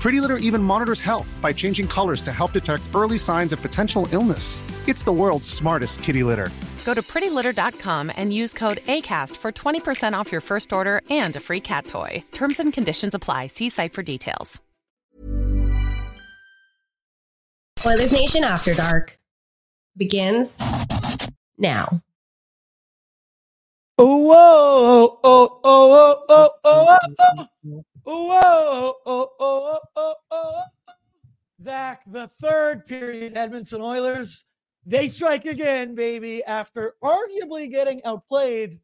Pretty Litter even monitors health by changing colors to help detect early signs of potential illness. It's the world's smartest kitty litter. Go to prettylitter.com and use code ACAST for 20% off your first order and a free cat toy. Terms and conditions apply. See site for details. Oilers Nation After Dark begins now. Oh, whoa, oh, oh, oh, oh, oh, oh, oh. oh. Whoa! Oh, oh, oh, oh, oh. Zach, the third period, Edmonton Oilers, they strike again, baby, after arguably getting outplayed.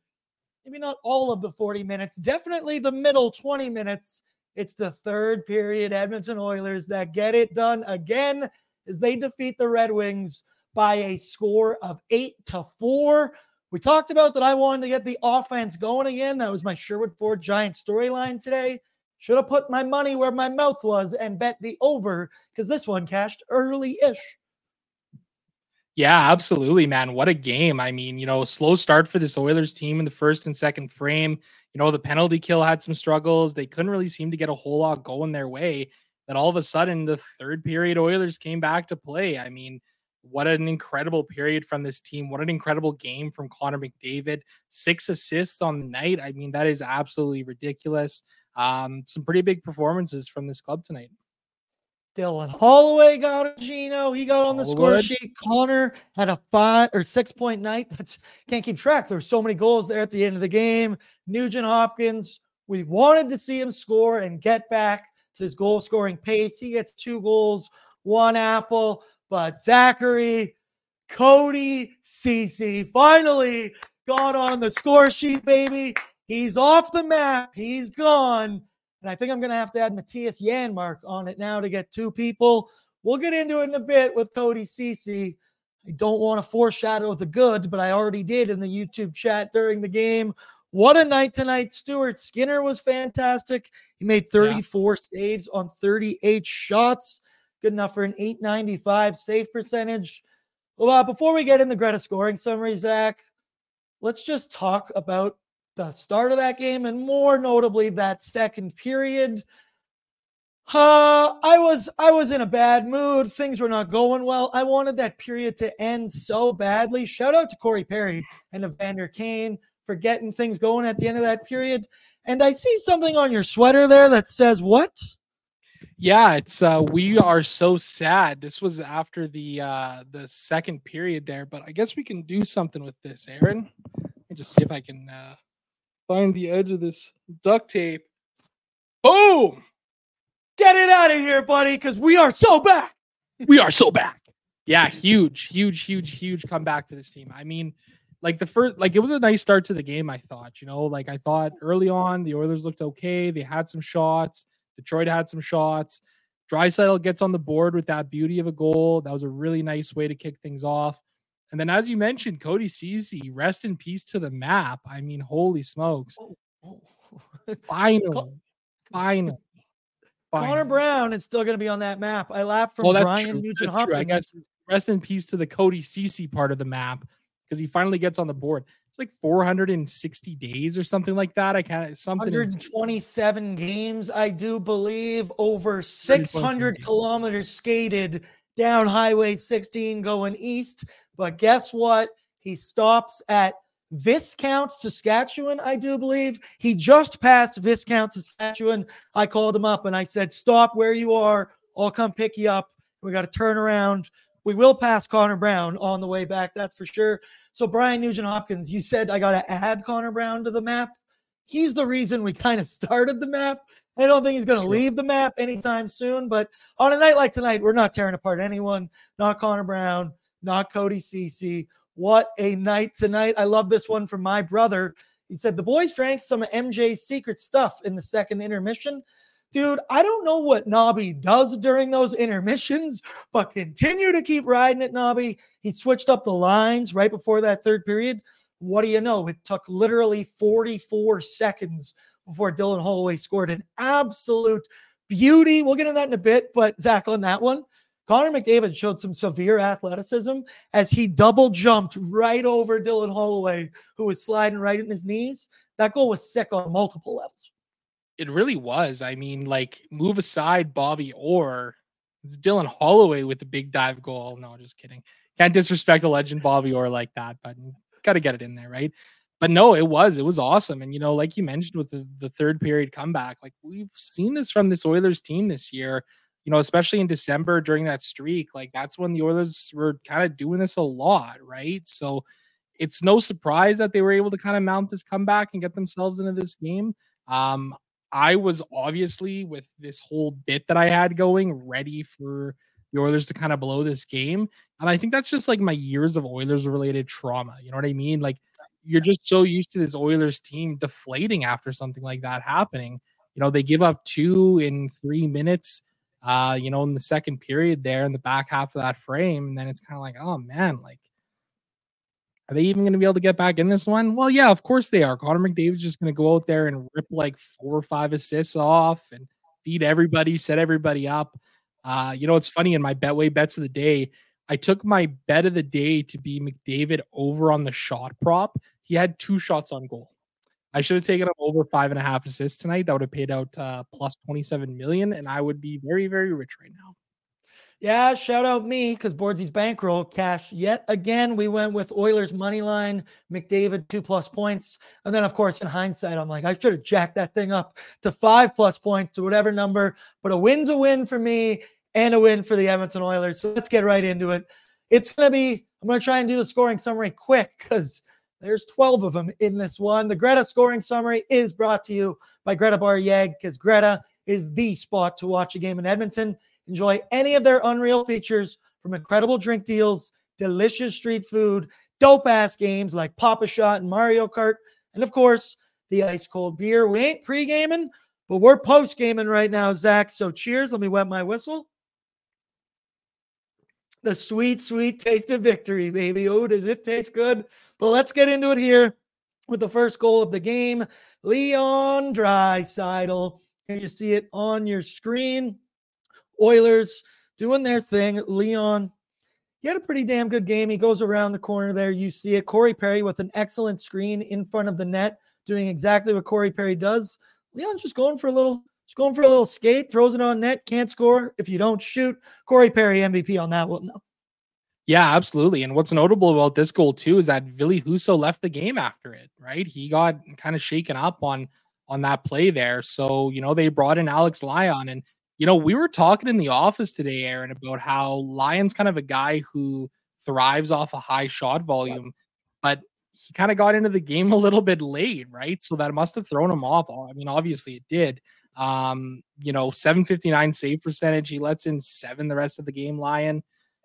Maybe not all of the 40 minutes, definitely the middle 20 minutes. It's the third period, Edmonton Oilers, that get it done again as they defeat the Red Wings by a score of eight to four. We talked about that I wanted to get the offense going again. That was my Sherwood Ford Giant storyline today. Should have put my money where my mouth was and bet the over because this one cashed early ish. Yeah, absolutely, man. What a game. I mean, you know, slow start for this Oilers team in the first and second frame. You know, the penalty kill had some struggles. They couldn't really seem to get a whole lot going their way. Then all of a sudden, the third period Oilers came back to play. I mean, what an incredible period from this team. What an incredible game from Connor McDavid. Six assists on the night. I mean, that is absolutely ridiculous. Um, some pretty big performances from this club tonight. Dylan Holloway got a Gino. He got on the Hollywood. score sheet. Connor had a five or six point night. That's can't keep track. There were so many goals there at the end of the game. Nugent Hopkins, we wanted to see him score and get back to his goal scoring pace. He gets two goals, one apple. But Zachary, Cody, Ceci finally got on the score sheet, baby. He's off the map. He's gone. And I think I'm going to have to add Matthias Janmark on it now to get two people. We'll get into it in a bit with Cody Ceci. I don't want to foreshadow the good, but I already did in the YouTube chat during the game. What a night tonight. Stuart Skinner was fantastic. He made 34 yeah. saves on 38 shots. Good enough for an 895 save percentage. Well, uh, before we get in the Greta scoring summary, Zach, let's just talk about the start of that game and more notably that second period. Uh, I was I was in a bad mood. Things were not going well. I wanted that period to end so badly. Shout out to Corey Perry and Evander Kane for getting things going at the end of that period. And I see something on your sweater there that says what? Yeah, it's uh we are so sad. This was after the uh the second period there, but I guess we can do something with this, Aaron. Let me just see if I can uh find the edge of this duct tape. Boom! Get it out of here, buddy, because we are so back. we are so back. Yeah, huge, huge, huge, huge comeback for this team. I mean, like the first like it was a nice start to the game, I thought. You know, like I thought early on the Oilers looked okay. They had some shots. Detroit had some shots. Draisaitl gets on the board with that beauty of a goal. That was a really nice way to kick things off. And then, as you mentioned, Cody Ceci, rest in peace to the map. I mean, holy smokes. Oh, oh. oh. finally, finally. Connor Brown is still going to be on that map. I laughed from well, Brian Nugent Hopkins. I guess rest in peace to the Cody Ceci part of the map because he finally gets on the board. It's like 460 days or something like that. I can't something 127 games, I do believe, over 600 kilometers skated down Highway 16 going east. But guess what? He stops at Viscount, Saskatchewan, I do believe. He just passed Viscount, Saskatchewan. I called him up and I said, Stop where you are. I'll come pick you up. We got to turn around. We will pass Connor Brown on the way back, that's for sure. So, Brian Nugent Hopkins, you said I got to add Connor Brown to the map. He's the reason we kind of started the map. I don't think he's going to leave the map anytime soon. But on a night like tonight, we're not tearing apart anyone. Not Connor Brown, not Cody Ceci. What a night tonight. I love this one from my brother. He said the boys drank some MJ's secret stuff in the second intermission. Dude, I don't know what Nobby does during those intermissions, but continue to keep riding it, Nobby. He switched up the lines right before that third period. What do you know? It took literally 44 seconds before Dylan Holloway scored an absolute beauty. We'll get into that in a bit, but Zach, on that one, Connor McDavid showed some severe athleticism as he double jumped right over Dylan Holloway, who was sliding right in his knees. That goal was sick on multiple levels. It really was. I mean, like, move aside Bobby Orr. It's Dylan Holloway with the big dive goal. No, just kidding. Can't disrespect a legend Bobby Orr like that, but got to get it in there, right? But no, it was. It was awesome. And, you know, like you mentioned with the, the third period comeback, like we've seen this from this Oilers team this year you know, especially in December during that streak, like that's when the Oilers were kind of doing this a lot, right? So it's no surprise that they were able to kind of mount this comeback and get themselves into this game. Um, I was obviously with this whole bit that I had going ready for the Oilers to kind of blow this game. And I think that's just like my years of Oilers related trauma. You know what I mean? Like you're just so used to this Oilers team deflating after something like that happening. You know, they give up two in three minutes uh, you know, in the second period there in the back half of that frame. And then it's kind of like, oh man, like, are they even going to be able to get back in this one? Well, yeah, of course they are. Connor McDavid's just going to go out there and rip like four or five assists off and feed everybody, set everybody up. Uh, you know, it's funny in my Betway bets of the day, I took my bet of the day to be McDavid over on the shot prop. He had two shots on goal. I should have taken him over five and a half assists tonight. That would have paid out uh, plus 27 million, and I would be very, very rich right now. Yeah, shout out me because Boardsy's bankroll cash yet again. We went with Oilers money line, McDavid two plus points, and then of course in hindsight, I'm like I should have jacked that thing up to five plus points to whatever number. But a win's a win for me and a win for the Edmonton Oilers. So let's get right into it. It's gonna be. I'm gonna try and do the scoring summary quick because there's 12 of them in this one. The Greta scoring summary is brought to you by Greta Bar YEG because Greta is the spot to watch a game in Edmonton. Enjoy any of their unreal features from incredible drink deals, delicious street food, dope ass games like Pop-A-Shot and Mario Kart, and of course, the ice cold beer. We ain't pre gaming, but we're post gaming right now, Zach. So cheers. Let me wet my whistle the sweet, sweet taste of victory, baby. Oh, does it taste good? But let's get into it here with the first goal of the game. Leon Draisaitl. Here you see it on your screen. Oilers doing their thing. Leon, he had a pretty damn good game. He goes around the corner there. You see it. Corey Perry with an excellent screen in front of the net, doing exactly what Corey Perry does. Leon just going for a little just going for a little skate, throws it on net, can't score if you don't shoot. Corey Perry MVP on that one, though. Yeah, absolutely. And what's notable about this goal too is that Ville Husso left the game after it, right? He got kind of shaken up on on that play there. So, you know, they brought in Alex Lyon. And, you know, we were talking in the office today, Aaron, about how Lyon's kind of a guy who thrives off a high shot volume, but he kind of got into the game a little bit late, right? So that must have thrown him off. I mean, obviously it did. Um, you know, 759 save percentage. He lets in seven the rest of the game, Lyon.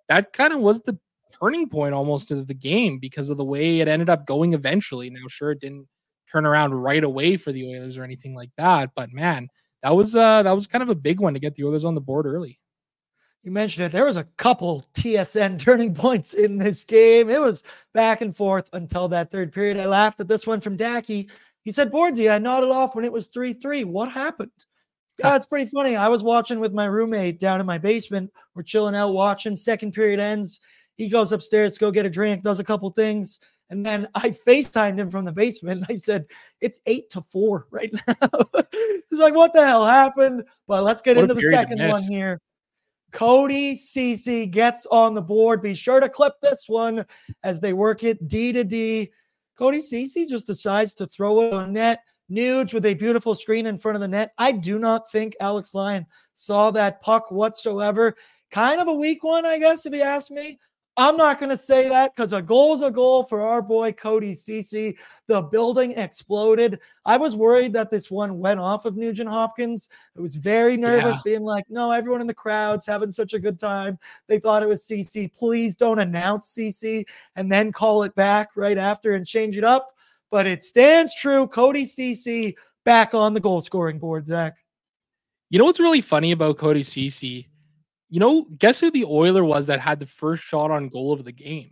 That kind of was the turning point almost of the game because of the way it ended up going eventually. Now, sure, it didn't turn around right away for the Oilers or anything like that, but man, that was uh that was kind of a big one to get the Oilers on the board early. You mentioned it. There was a couple TSN turning points in this game. It was back and forth until that third period. I laughed at this one from Dacky. He said, Boardsy, I nodded off when it was 3 3. What happened? Yeah, it's pretty funny. I was watching with my roommate down in my basement. We're chilling out watching. Second period ends. He goes upstairs to go get a drink, does a couple things. And then I FaceTimed him from the basement. I said, It's eight to four right now. He's like, What the hell happened? But let's get what into the second one here. Cody Ceci gets on the board. Be sure to clip this one as they work it D to D. Cody Ceci just decides to throw it on net. Nuge with a beautiful screen in front of the net. I do not think Alex Lyon saw that puck whatsoever. Kind of a weak one, I guess, if you ask me. I'm not going to say that because a goal's a goal for our boy Cody Ceci. The building exploded. I was worried that this one went off of Nugent Hopkins. I was very nervous, yeah. being like, no, everyone in the crowd's having such a good time. They thought it was Ceci. Please don't announce Ceci and then call it back right after and change it up. But it stands true. Cody Ceci back on the goal scoring board, Zach. You know what's really funny about Cody Ceci? You know, guess who the Oiler was that had the first shot on goal of the game?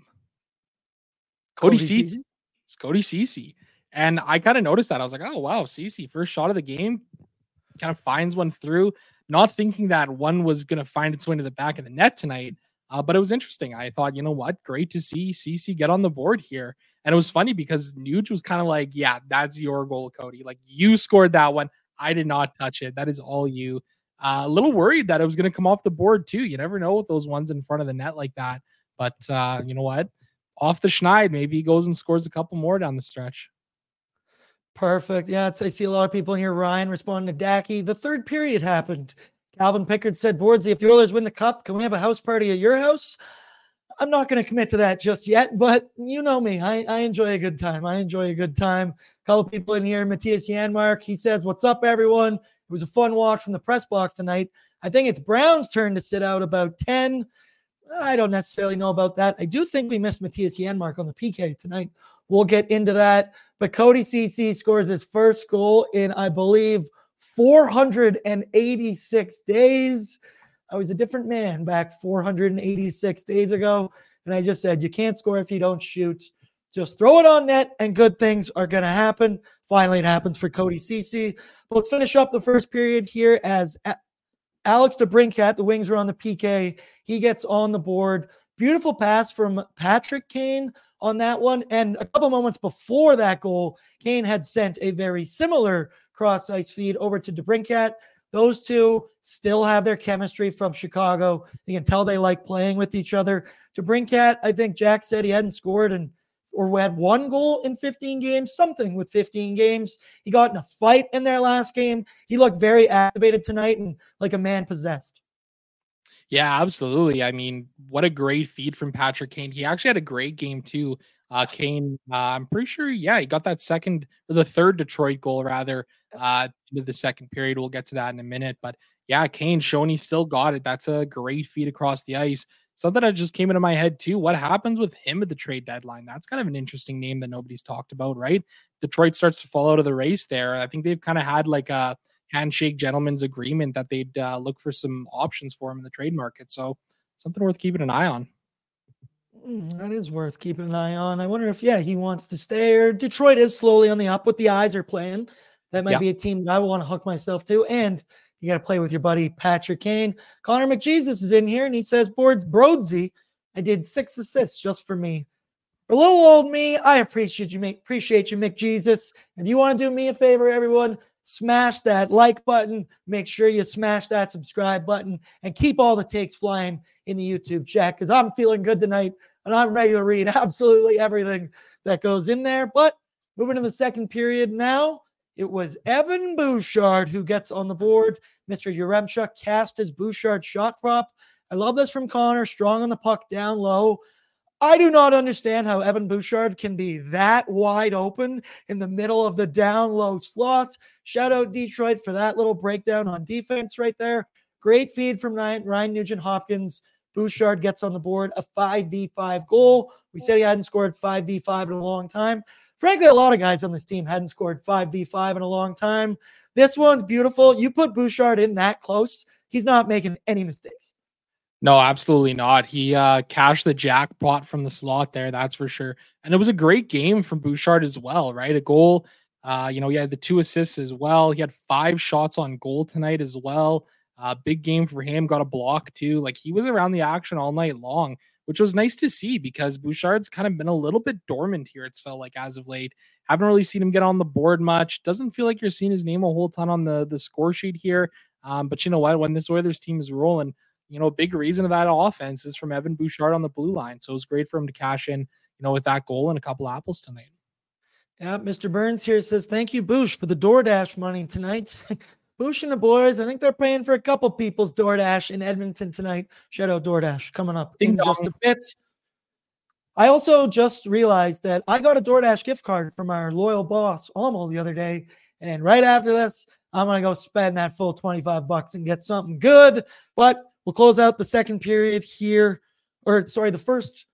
Cody, Cody Ceci. It's Cody Ceci. And I kind of noticed that. I was like, oh wow, Ceci, first shot of the game, kind of finds one through, not thinking that one was gonna find its way to the back of the net tonight. Uh, but it was interesting. I thought, you know what? Great to see Ceci get on the board here. And it was funny because Nuge was kind of like, yeah, that's your goal, Cody. Like you scored that one. I did not touch it. That is all you. Uh, a little worried that it was going to come off the board too. You never know with those ones in front of the net like that. But uh, you know what? Off the schneid, maybe he goes and scores a couple more down the stretch. Perfect. Yeah, I see a lot of people in here. Ryan responding to Dacky. The third period happened. Calvin Pickard said, Boardsy, if the Oilers win the cup, can we have a house party at your house? I'm not going to commit to that just yet, but you know me. I, I enjoy a good time. I enjoy a good time. A couple people in here. Matthias Janmark, he says, What's up, everyone? It was a fun watch from the press box tonight. I think it's Brown's turn to sit out about 10. I don't necessarily know about that. I do think we missed Matthias Janmark on the PK tonight. We'll get into that. But Cody Ceci scores his first goal in, I believe, 486 days. I was a different man back 486 days ago. And I just said, you can't score if you don't shoot. Just throw it on net and good things are going to happen. Finally, it happens for Cody Ceci. But let's finish up the first period here as Alex DeBrincat, the wings are on the PK. He gets on the board. Beautiful pass from Patrick Kane on that one. And a couple moments before that goal, Kane had sent a very similar cross ice feed over to DeBrincat. Those two still have their chemistry from Chicago. You can tell they like playing with each other. DeBrincat, I think Jack said he hadn't scored and or had one goal in 15 games, something with 15 games. He got in a fight in their last game. He looked very activated tonight and like a man possessed. Yeah, absolutely. I mean, what a great feed from Patrick Kane. He actually had a great game too. Uh, Kane, uh, I'm pretty sure, yeah, he got that second or the third Detroit goal rather uh, into the second period. We'll get to that in a minute, but yeah, Kane showing he still got it. That's a great feed across the ice something that just came into my head too. What happens with him at the trade deadline? That's kind of an interesting name that nobody's talked about, right? Detroit starts to fall out of the race there. I think they've kind of had like a handshake gentleman's agreement that they'd uh, look for some options for him in the trade market. So something worth keeping an eye on. Mm, that is worth keeping an eye on. I wonder if, yeah, he wants to stay or Detroit is slowly on the up. What the eyes are playing, that might yeah. be a team that I want to hook myself to. And you got to play with your buddy Patrick Kane. Connor McJesus is in here and he says, Boards Broadsy, I did six assists just for me. For little old me, I appreciate you, appreciate you, McJesus. If you want to do me a favor, everyone, smash that like button. Make sure you smash that subscribe button and keep all the takes flying in the YouTube chat because I'm feeling good tonight and I'm ready to read absolutely everything that goes in there. But moving to the second period now. It was Evan Bouchard who gets on the board. Mr. Yaremchuk cast his Bouchard shot prop. I love this from Connor. Strong on the puck down low. I do not understand how Evan Bouchard can be that wide open in the middle of the down low slot. Shout out Detroit for that little breakdown on defense right there. Great feed from Ryan Nugent Hopkins. Bouchard gets on the board a 5v5 goal. We said he hadn't scored 5v5 in a long time. Frankly, a lot of guys on this team hadn't scored 5v5 in a long time. This one's beautiful. You put Bouchard in that close, he's not making any mistakes. No, absolutely not. He uh cashed the jackpot from the slot there, that's for sure. And it was a great game from Bouchard as well, right? A goal. Uh, you know, he had the two assists as well. He had five shots on goal tonight as well. Uh, big game for him. Got a block too. Like he was around the action all night long, which was nice to see because Bouchard's kind of been a little bit dormant here. It's felt like as of late. Haven't really seen him get on the board much. Doesn't feel like you're seeing his name a whole ton on the the score sheet here. Um, but you know what? When this Oilers team is rolling, you know, a big reason of that offense is from Evan Bouchard on the blue line. So it was great for him to cash in, you know, with that goal and a couple apples tonight. Yeah, Mr. Burns here says, Thank you, Boosh, for the DoorDash money tonight. Boosh and the boys, I think they're paying for a couple people's DoorDash in Edmonton tonight. Shout out DoorDash coming up Ding in dong. just a bit. I also just realized that I got a DoorDash gift card from our loyal boss, Almo, the other day. And right after this, I'm going to go spend that full 25 bucks and get something good. But we'll close out the second period here, or sorry, the first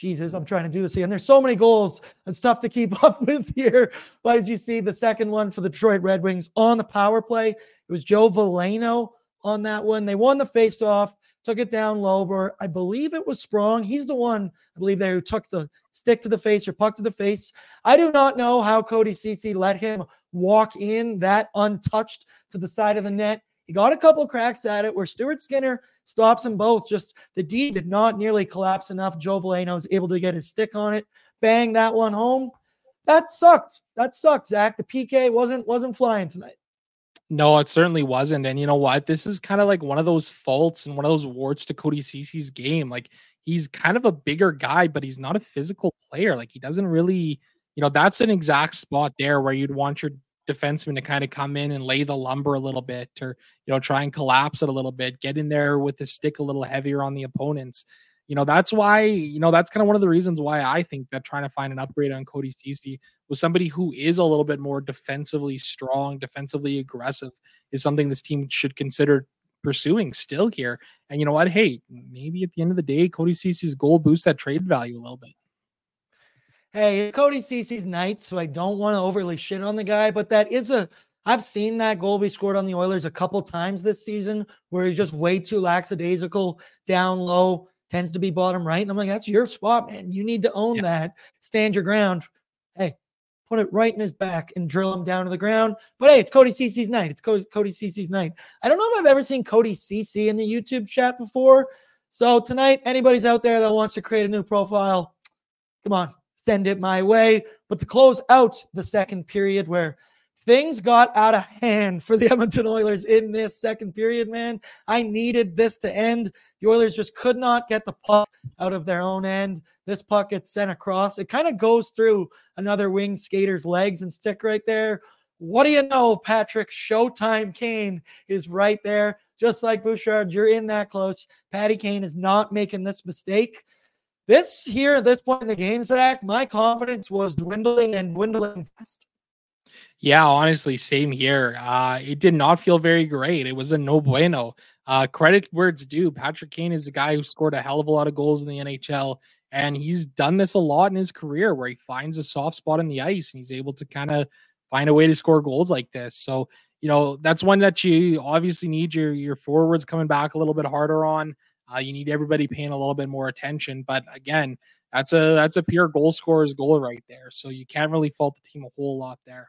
Jesus, I'm trying to do this again. There's so many goals and stuff to keep up with here. But as you see, the second one for the Detroit Red Wings on the power play, it was Joe Veleno on that one. They won the faceoff, took it down low. But I believe it was Sprong. He's the one, I believe, there who took the stick to the face or puck to the face. I do not know how Cody Ceci let him walk in that untouched to the side of the net. He got a couple cracks at it where Stuart Skinner stops them both. Just the D did not nearly collapse enough. Joe Veleno was able to get his stick on it, bang that one home. That sucked. That sucked, Zach. The PK wasn't wasn't flying tonight. No, it certainly wasn't. And you know what? This is kind of like one of those faults and one of those warts to Cody Ceci's game. Like he's kind of a bigger guy, but he's not a physical player. Like he doesn't really, you know, that's an exact spot there where you'd want your defenseman to kind of come in and lay the lumber a little bit or you know try and collapse it a little bit get in there with the stick a little heavier on the opponents. You know that's why you know that's kind of one of the reasons why i think that trying to find an upgrade on cody Ceci with somebody who is a little bit more defensively strong defensively aggressive is something this team should consider pursuing still here. And you know what? Hey maybe at the end of the day cody Ceci's goal boosts that trade value a little bit Hey, Cody Ceci's night, so I don't want to overly shit on the guy, but that is a I've seen that goal be scored on the Oilers a couple times this season where he's just way too lackadaisical, down low, tends to be bottom right. And I'm like, that's your spot, man. You need to own yeah. that. Stand your ground. Hey, put it right in his back and drill him down to the ground. But hey, it's Cody Ceci's night. It's Cody, Cody Ceci's night. I don't know if I've ever seen Cody Ceci in the YouTube chat before. So tonight, anybody's out there that wants to create a new profile, come on, send it my way. But to close out the second period where things got out of hand for the Edmonton Oilers in this second period, man, I needed this to end. The Oilers just could not get the puck out of their own end. This puck gets sent across. It kind of goes through another wing skater's legs and stick right there. What do you know, Patrick? Showtime Kane is right there. Just like Bouchard, you're in that close. Patty Kane is not making this mistake. This here at this point in the game, Zach, my confidence was dwindling and dwindling fast. Yeah, honestly, same here. Uh, it did not feel very great. It was a no bueno. Uh, credit where it's due. Patrick Kane is the guy who scored a hell of a lot of goals in the NHL, and he's done this a lot in his career where he finds a soft spot in the ice and he's able to kind of find a way to score goals like this. So, you know, that's one that you obviously need your your forwards coming back a little bit harder on. Uh, you need everybody paying a little bit more attention. But again, that's a that's a pure goal scorer's goal right there. So you can't really fault the team a whole lot there.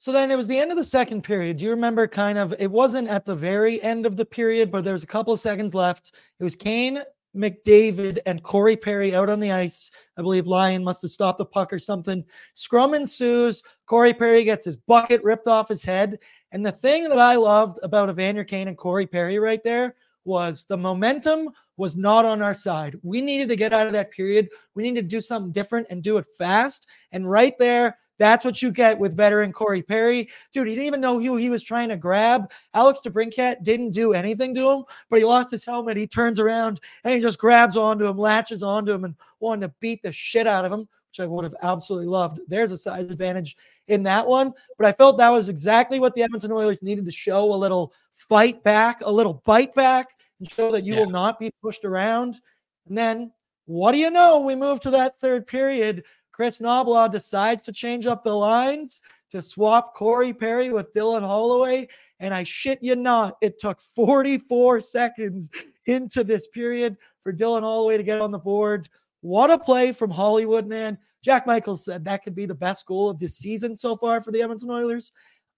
So then it was the end of the second period. Do you remember kind of it wasn't at the very end of the period, but there's a couple seconds left. It was Kane, McDavid, and Corey Perry out on the ice. I believe Lyon must have stopped the puck or something. Scrum ensues. Corey Perry gets his bucket ripped off his head. And the thing that I loved about Evander Kane and Corey Perry right there was the momentum was not on our side. We needed to get out of that period. We needed to do something different and do it fast. And right there, that's what you get with veteran Corey Perry. Dude, he didn't even know who he was trying to grab. Alex DeBrincat didn't do anything to him, but he lost his helmet. He turns around and he just grabs onto him, latches onto him, and wanted to beat the shit out of him, which I would have absolutely loved. There's a size advantage in that one. But I felt that was exactly what the Edmonton Oilers needed to show a little fight back, a little bite back and show that you Yeah. will not be pushed around. And then, what do you know? We move to that third period. Kris Knoblauch decides to change up the lines to swap Corey Perry with Dylan Holloway. And I shit you not, it took 44 seconds into this period for Dylan Holloway to get on the board. What a play from Hollywood, man. Jack Michaels said that could be the best goal of this season so far for the Edmonton Oilers.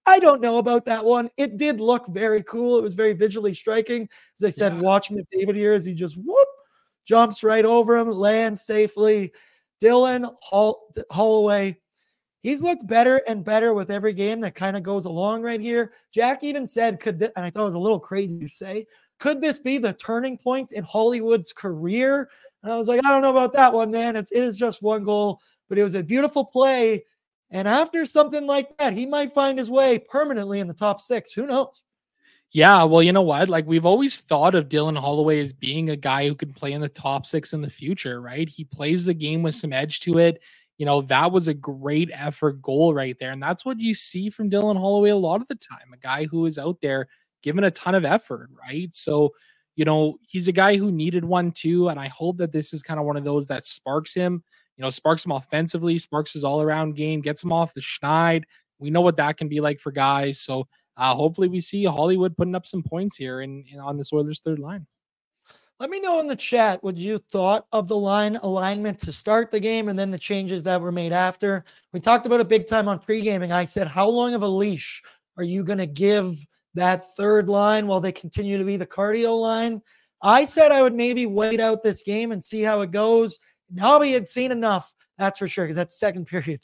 I don't know about that one. It did look very cool. It was very visually striking. As I said, Yeah. watch McDavid here as he just whoop jumps right over him, lands safely. Dylan Hall- Holloway, he's looked better and better with every game that kind of goes along right here. Jack even said, could thi- and I thought it was a little crazy to say, could this be the turning point in Hollywood's career? And I was like, I don't know about that one, man. It's it is just one goal, but it was a beautiful play. And after something like that, he might find his way permanently in the top six. Who knows? Yeah, well, you know what? Like we've always thought of Dylan Holloway as being a guy who could play in the top six in the future, right? He plays the game with some edge to it. You know, that was a great effort goal right there. And that's what you see from Dylan Holloway a lot of the time, a guy who is out there giving a ton of effort, right? So, you know, he's a guy who needed one too. And I hope that this is kind of one of those that sparks him, you know, sparks him offensively, sparks his all around game, gets him off the schneid. We know what that can be like for guys. So, uh, hopefully, we see Hollywood putting up some points here in, in on this Oilers third line. Let me know in the chat what you thought of the line alignment to start the game and then the changes that were made after. We talked about it big time on pre-gaming. I said, how long of a leash are you going to give that third line while they continue to be the cardio line? I said I would maybe wait out this game and see how it goes. Nobby had seen enough, that's for sure, because that second period,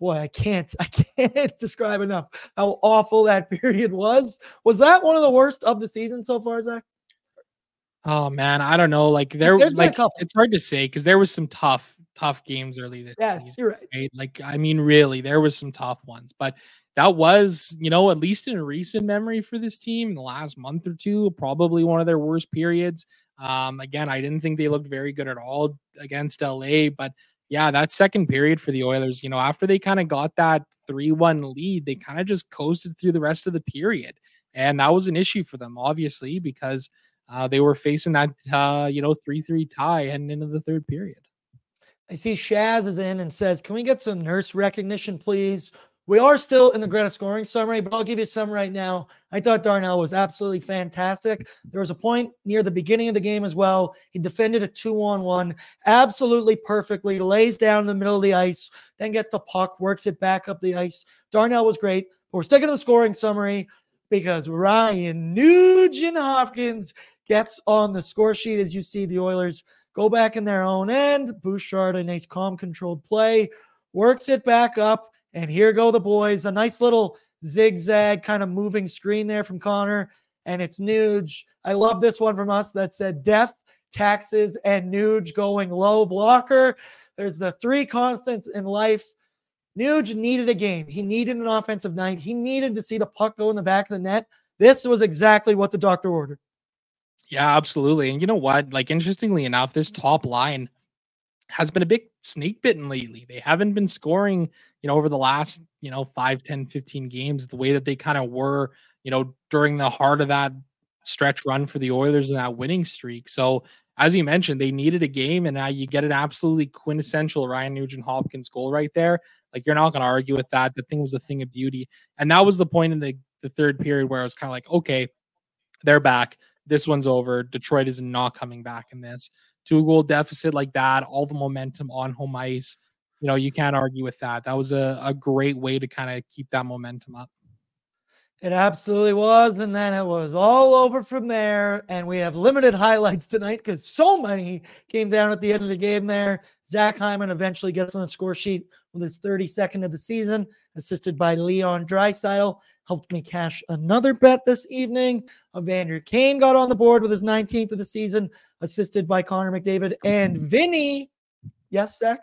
boy, I can't, I can't describe enough how awful that period was. Was that one of the worst of the season so far, Zach? Oh man, I don't know. Like there, There's like it's hard to say because there was some tough, tough games early this Yeah, season. you're right. Right? Like I mean, really, there was some tough ones, but that was, you know, at least in recent memory for this team in the last month or two, probably one of their worst periods. Um, again, I didn't think they looked very good at all against LA, but yeah, that second period for the Oilers, you know, after they kind of got that 3 1 lead, they kind of just coasted through the rest of the period. And that was an issue for them, obviously, because uh, they were facing that, uh, you know, 3 3 tie heading into the third period. I see Shaz is in and says, Can we get some nurse recognition, please? We are still in the Greta scoring summary, but I'll give you some right now. I thought Darnell was absolutely fantastic. There was a point near the beginning of the game as well. He defended a two on one absolutely perfectly, lays down in the middle of the ice, then gets the puck, works it back up the ice. Darnell was great. But we're sticking to the scoring summary because Ryan Nugent Hopkins gets on the score sheet as you see the Oilers go back in their own end. Bouchard, a nice calm controlled play, works it back up. And here go the boys. A nice little zigzag kind of moving screen there from Connor. And it's Nuge. I love this one from us that said death, taxes, and Nuge going low blocker. There's the three constants in life. Nuge needed a game. He needed an offensive night. He needed to see the puck go in the back of the net. This was exactly what the doctor ordered. Yeah, absolutely. And you know what? Like, interestingly enough, this top line has been a bit snake bitten lately. They haven't been scoring, you know, over the last, you know, 5, 10, 15 games the way that they kind of were, you know, during the heart of that stretch run for the Oilers and that winning streak. So, as you mentioned, they needed a game, and now you get an absolutely quintessential Ryan Nugent Hopkins goal right there. Like, you're not going to argue with that. The thing was a thing of beauty. And that was the point in the, the third period where I was kind of like, okay, they're back. This one's over. Detroit is not coming back in this two goal deficit like that, all the momentum on home ice. You know, you can't argue with that. That was a, a great way to kind of keep that momentum up. It absolutely was. And then it was all over from there. And we have limited highlights tonight because so many came down at the end of the game there. Zach Hyman eventually gets on the score sheet with his 32nd of the season, assisted by Leon Draisaitl. Helped me cash another bet this evening. Evander Kane got on the board with his 19th of the season, assisted by Connor McDavid and mm-hmm. Vinny. Yes, Zach?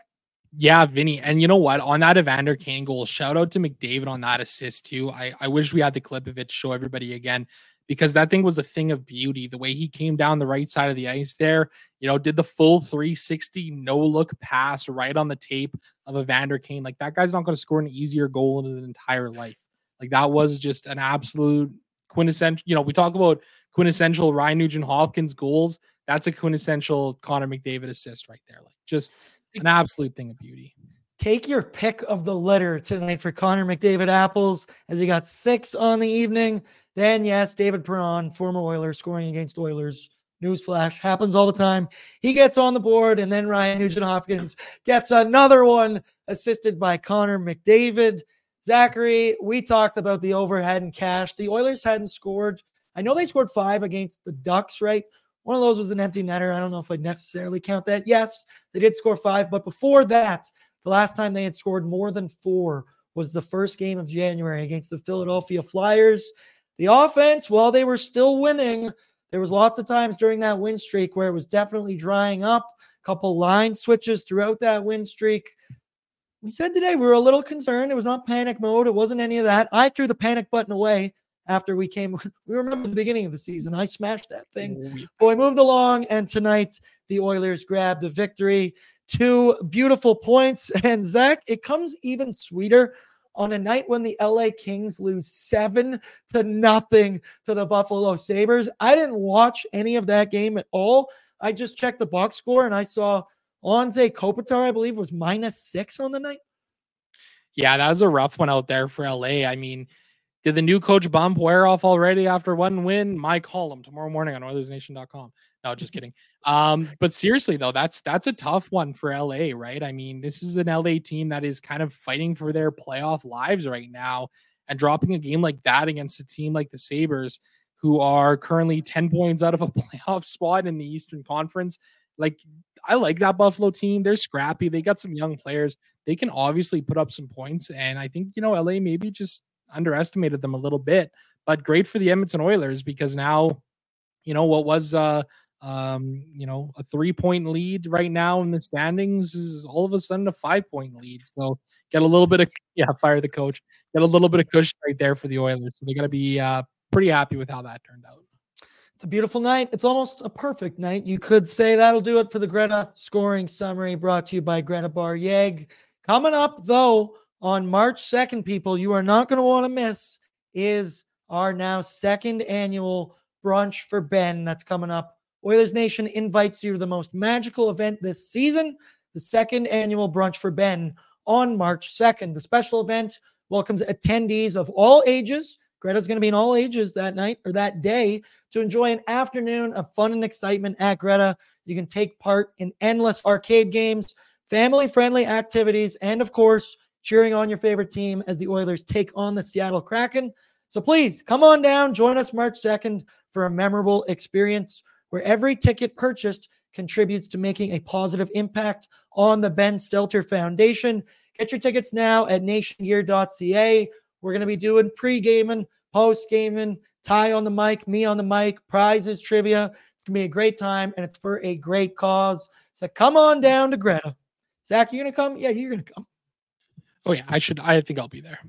Yeah, Vinny. And you know what? On that Evander Kane goal, shout out to McDavid on that assist too. I, I wish we had the clip of it to show everybody again because that thing was a thing of beauty. The way he came down the right side of the ice there, you know, did the full 360 no look pass right on the tape of Evander Kane. Like that guy's not going to score an easier goal in his entire life. Like that was just an absolute quintessential. You know, we talk about quintessential Ryan Nugent Hopkins goals. That's a quintessential Connor McDavid assist right there. Like just an absolute thing of beauty. Take your pick of the litter tonight for Connor McDavid apples as he got six on the evening. Then, yes, David Perron, former Oiler, scoring against Oilers. Newsflash happens all the time. He gets on the board, and then Ryan Nugent Hopkins gets another one assisted by Connor McDavid. Zachary, we talked about the overhead and cash. The Oilers hadn't scored. I know they scored five against the Ducks, right? One of those was an empty netter. I don't know if I'd necessarily count that. Yes, they did score five, but before that, the last time they had scored more than four was the first game of January against the Philadelphia Flyers. The offense, while they were still winning, there was lots of times during that win streak where it was definitely drying up. A couple line switches throughout that win streak. We said today we were a little concerned. It was not panic mode. It wasn't any of that. I threw the panic button away after we came. We remember the beginning of the season. I smashed that thing. Mm-hmm. But we moved along, and tonight the Oilers grabbed the victory. Two beautiful points. And Zach, it comes even sweeter on a night when the LA Kings lose seven to nothing to the Buffalo Sabres. I didn't watch any of that game at all. I just checked the box score and I saw Anze Kopitar, I believe, was minus six on the night. Yeah, that was a rough one out there for LA. I mean, did the new coach bump wear off already after one win? My column tomorrow morning on OilersNation.com. No, just kidding. Um, but seriously though, that's that's a tough one for LA, right? I mean, this is an LA team that is kind of fighting for their playoff lives right now, and dropping a game like that against a team like the Sabres, who are currently 10 points out of a playoff spot in the Eastern Conference. Like, I like that Buffalo team. They're scrappy. They got some young players. They can obviously put up some points. And I think, you know, LA maybe just underestimated them a little bit, but great for the Edmonton Oilers because now, you know, what was uh um, you know, a three point lead right now in the standings is all of a sudden a five point lead. So get a little bit of yeah, fire the coach. Get a little bit of cushion right there for the Oilers. So they got to be uh, pretty happy with how that turned out. It's a beautiful night. It's almost a perfect night. You could say that'll do it for the Greta scoring summary brought to you by Greta Bar Yeg. Coming up though, on March 2nd, people, you are not going to want to miss is our now second annual brunch for Ben that's coming up. Oilers Nation invites you to the most magical event this season, the second annual brunch for Ben on March 2nd. The special event welcomes attendees of all ages. Greta's going to be in all ages that night or that day to enjoy an afternoon of fun and excitement at Greta. You can take part in endless arcade games, family friendly activities, and of course, cheering on your favorite team as the Oilers take on the Seattle Kraken. So please come on down, join us March 2nd for a memorable experience where every ticket purchased contributes to making a positive impact on the Ben Stelter Foundation. Get your tickets now at nationgear.ca. We're going to be doing pre-gaming, post-gaming, Ty on the mic, me on the mic, prizes, trivia. It's going to be a great time and it's for a great cause. So come on down to Greta. Zach, you're going to come? Yeah, you're going to come. Oh yeah, I should. I think I'll be there.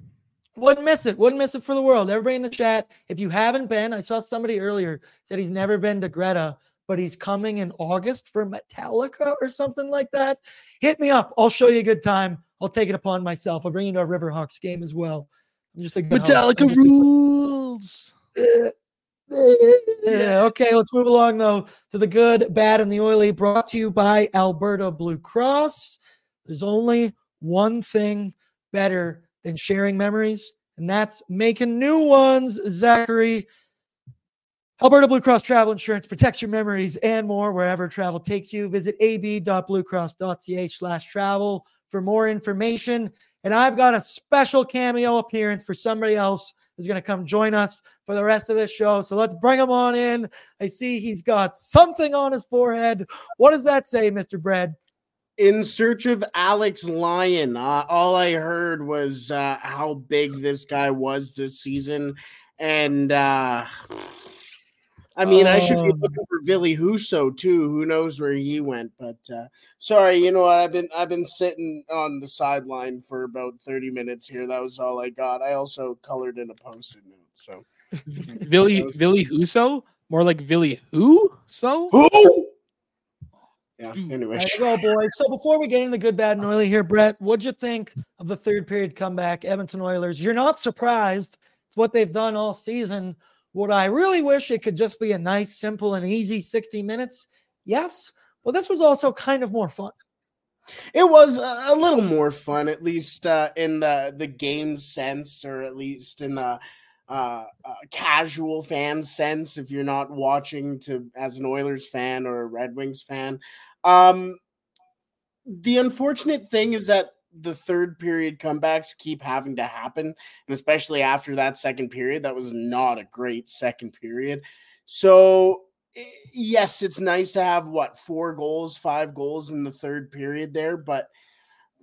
Wouldn't miss it. Wouldn't miss it for the world. Everybody in the chat, if you haven't been, I saw somebody earlier said he's never been to Greta, but he's coming in August for Metallica or something like that. Hit me up. I'll show you a good time. I'll take it upon myself. I'll bring you to a Riverhawks game as well. I'm just a Metallica rules. yeah. Okay, let's move along though to the good, bad, and the oily. Brought to you by Alberta Blue Cross. There's only one thing better than sharing memories, and that's making new ones. Zachary, Alberta Blue Cross Travel Insurance protects your memories and more wherever travel takes you. Visit ab.bluecross.ca slash travel for more information. And I've got a special cameo appearance for somebody else who's going to come join us for the rest of this show. So let's bring him on in. I see he's got something on his forehead. What does that say, Mr. Bread? In search of Alex Lyon. Uh, all I heard was uh, how big this guy was this season, and uh, I mean, I should be Oh. looking for Billy Husso too. Who knows where he went? But uh, sorry, you know what? I've been I've been sitting on the sideline for about thirty minutes here. That was all I got. I also colored in a post-it note. So Billy Billy Husso, more like Billy who? So who? Yeah. Anyway, go, boys. So before we get into the good, bad, and oily here, Brett, what'd you think of the third period comeback, Edmonton Oilers? You're not surprised. It's what they've done all season. Would I really wish it could just be a nice, simple, and easy 60 minutes? Yes. Well, this was also kind of more fun. It was a, little more fun, at least uh, in the the game sense, or at least in the uh, uh, casual fan sense. If you're not watching to as an Oilers fan or a Red Wings fan, um, the unfortunate thing is that the third period comebacks keep having to happen, and especially after that second period, that was not a great second period. So yes, it's nice to have what four goals, five goals in the third period there, but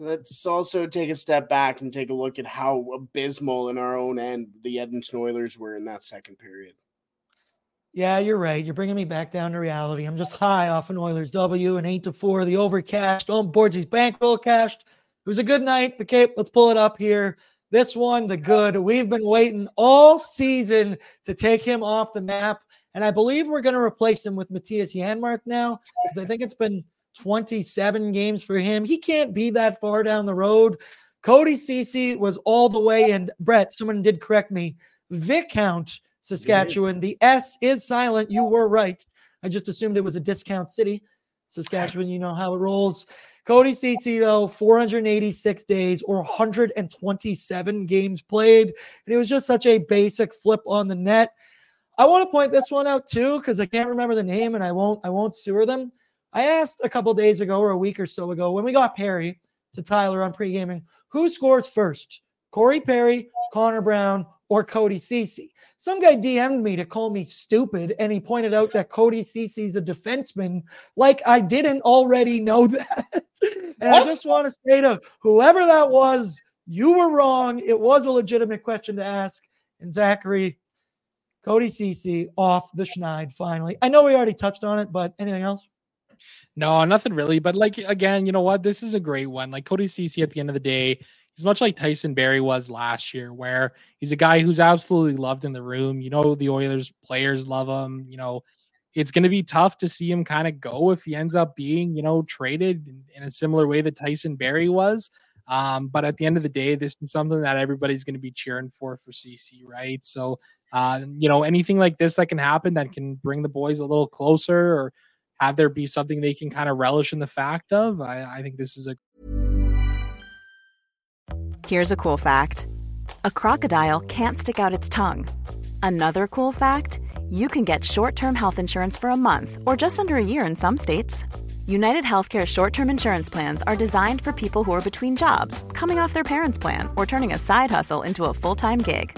let's also take a step back and take a look at how abysmal in our own end the Edmonton Oilers were in that second period. Yeah, you're right. You're bringing me back down to reality. I'm just high off an Oilers W and eight to four. The over cashed. On oh, Borges bankroll cashed. It was a good night. Okay, let's pull it up here. This one, the good. We've been waiting all season to take him off the map. And I believe we're going to replace him with Mattias Janmark now because I think it's been 27 games for him. He can't be that far down the road. Cody Ceci was all the way, and Brett, someone did correct me. Viscount, Saskatchewan. The S is silent. You were right. I just assumed it was a discount city. Saskatchewan, you know how it rolls. Cody Ceci, though, 486 days or 127 games played. And it was just such a basic flip on the net. I want to point this one out too because I can't remember the name and I won't I won't sewer them. I asked a couple days ago or a week or so ago when we got Perry to Tyler on pre-gaming, who scores first? Corey Perry, Connor Brown, or Cody Ceci. Some guy DM'd me to call me stupid, and he pointed out that Cody Ceci's a defenseman. Like I didn't already know that. and what? I just want to say to whoever that was, you were wrong. It was a legitimate question to ask. And Zachary, Cody Ceci off the schneid finally. I know we already touched on it, but anything else? No, nothing really. But like again, you know what? This is a great one. Like Cody Ceci at the end of the day, he's much like Tyson Barrie was last year, where he's a guy who's absolutely loved in the room. You know, the Oilers players love him. You know, it's going to be tough to see him kind of go if he ends up being, you know, traded in, in a similar way that Tyson Barrie was. Um, but at the end of the day, this is something that everybody's going to be cheering for for Ceci, right? So uh, you know, anything like this that can happen that can bring the boys a little closer or have there be something they can kind of relish in the fact of, I, I think this is a. Here's a cool fact a crocodile can't stick out its tongue. Another cool fact you can get short term health insurance for a month or just under a year in some states. United Healthcare short term insurance plans are designed for people who are between jobs, coming off their parents' plan, or turning a side hustle into a full time gig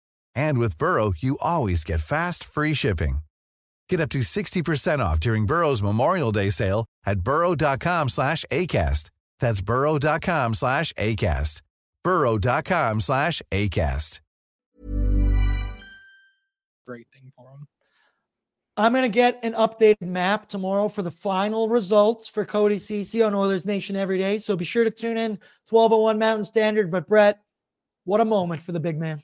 And with Burrow, you always get fast, free shipping. Get up to 60% off during Burrow's Memorial Day sale at burrow.com slash ACAST. That's burrow.com slash ACAST. burrow.com slash ACAST. Great thing for them. I'm going to get an updated map tomorrow for the final results for Cody Ceci on Oilers Nation every day. So be sure to tune in 1201 Mountain Standard. But Brett, what a moment for the big man.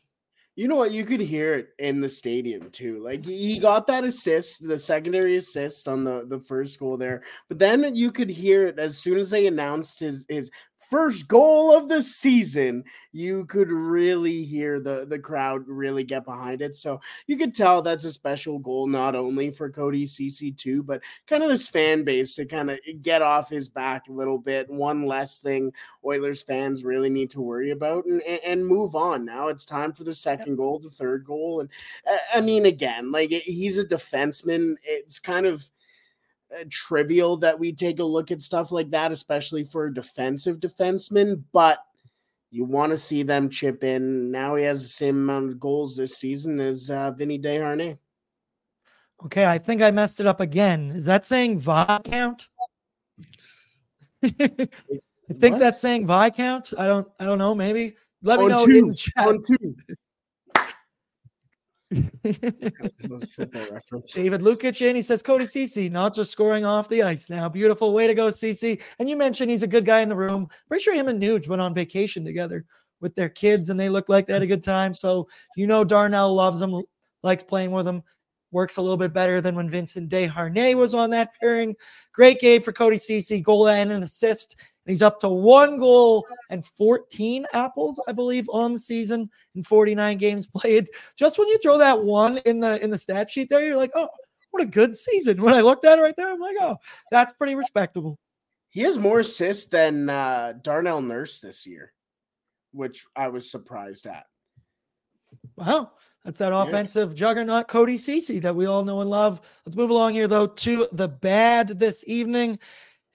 You know what? You could hear it in the stadium too. Like he got that assist, the secondary assist on the the first goal there. But then you could hear it as soon as they announced his his first goal of the season, you could really hear the the crowd really get behind it. So you could tell that's a special goal, not only for Cody CC2, but kind of this fan base to kind of eh, get off his back a little bit. One less thing Oilers fans really need to worry about and, and move on. Now it's time for the second goal, the third goal, and eh, I mean again, like eh, he's a defenseman. It's kind of trivial that we take a look at stuff like that, especially for a defensive defensemen, but you want to see them chip in. Now he has the same amount of goals this season as uh, Vinny Desharnais. Okay, I think I messed it up again. Is that saying Viscount? I think what? that's saying Viscount. I don't. I don't know. Maybe let me know two. in chat. On two. David Lukic in. He says Cody Ceci not just scoring off the ice now. Beautiful way to go, Ceci. And you mentioned he's a good guy in the room. Pretty sure him and Nuge went on vacation together with their kids, and they looked like they had a good time. So you know Darnell loves him, likes playing with him. Works a little bit better than when Vincent Desharnais was on that pairing. Great game for Cody Ceci, goal and an assist. And he's up to one goal and 14 apples, I believe, on the season in 49 games played. Just when you throw that one in the in the stat sheet there, you're like, oh, what a good season. When I looked at it right there, I'm like, oh, that's pretty respectable. He has more assists than uh, Darnell Nurse this year, which I was surprised at. Wow. That's that offensive yeah. juggernaut, Cody Ceci, that we all know and love. Let's move along here, though, to the bad this evening.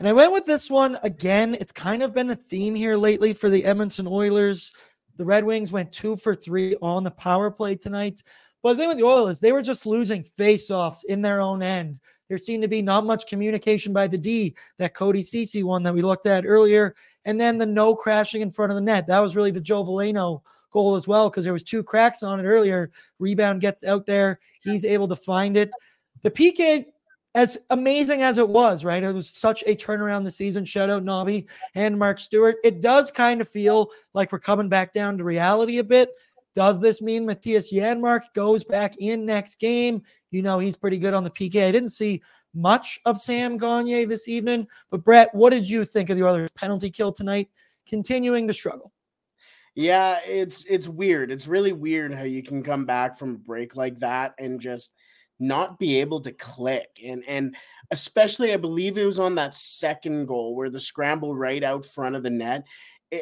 And I went with this one again. It's kind of been a theme here lately for the Edmonton Oilers. The Red Wings went two for three on the power play tonight. But the thing with the Oilers, they were just losing faceoffs in their own end. There seemed to be not much communication by the D, that Cody Ceci one that we looked at earlier. And then the no crashing in front of the net. That was really the Joe Veleno goal as well, because there was two cracks on it earlier. Rebound gets out there. He's able to find it. The PK as amazing as it was, right? It was such a turnaround the season. Shout out Nobby and Mark Stuart. It does kind of feel like we're coming back down to reality a bit. Does this mean Mattias Janmark goes back in next game? You know, he's pretty good on the PK. I didn't see much of Sam Gagner this evening, but Brett, what did you think of the other penalty kill tonight? Continuing to struggle. Yeah, it's it's weird. It's really weird how you can come back from a break like that and just not be able to click and and especially I believe it was on that second goal where the scramble right out front of the net eh,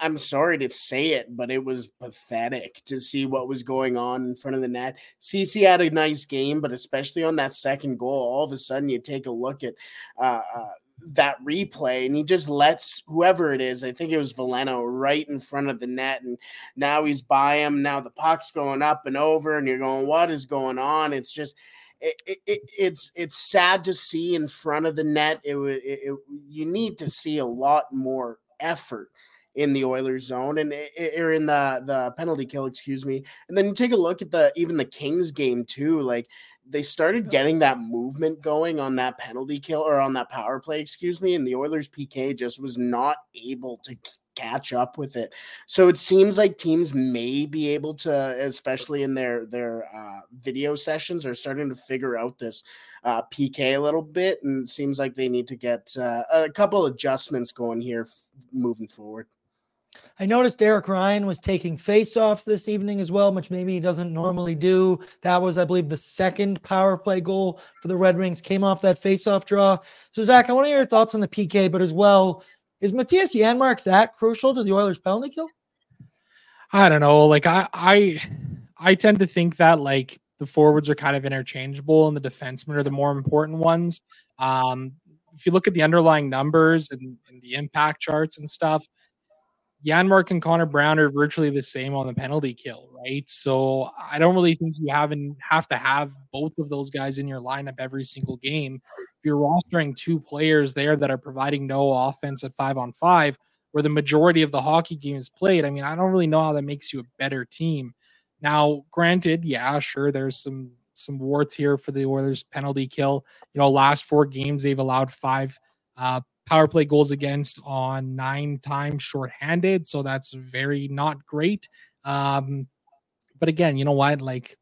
I'm sorry to say it, but it was pathetic to see what was going on in front of the net. Ceci had a nice game, but especially on that second goal, all of a sudden you take a look at uh, uh, that replay and he just lets whoever it is, I think it was Veleno, right in front of the net. And now he's by him. Now the puck's going up and over, and you're going, What is going on? It's just it, it, it's it's sad to see in front of the net. It, it, you need to see a lot more effort in the Oilers zone and eh, eh, or in the the penalty kill, excuse me. And then you take a look at the even the Kings game too. Like they started getting that movement going on that penalty kill or on that power play, excuse me, and the Oilers PK just was not able to catch up with it. So it seems like teams may be able to, especially in their their uh, video sessions, are starting to figure out this uh, PK a little bit, and it seems like they need to get uh, a couple adjustments going here f- moving forward. I noticed Derek Ryan was taking faceoffs this evening as well, which maybe he doesn't normally do. That was, I believe, the second power play goal for the Red Wings came off that faceoff draw. So, Zach, I want to hear your thoughts on the PK, but as well, is Mattias Janmark that crucial to the Oilers' penalty kill? I don't know. Like I, I, I tend to think that like the forwards are kind of interchangeable and the defensemen are the more important ones. Um, if you look at the underlying numbers and, and the impact charts and stuff, Janmark and Connor Brown are virtually the same on the penalty kill, right? So I don't really think you have and have to have both of those guys in your lineup every single game. If you're rostering two players there that are providing no offense at five on five, where the majority of the hockey game is played, I mean, I don't really know how that makes you a better team. Now, granted, yeah, sure, there's some some warts here for the Oilers penalty kill. You know, last four games they've allowed five uh, power play goals against on nine times shorthanded. So that's very not great. Um, but again, you know what? Like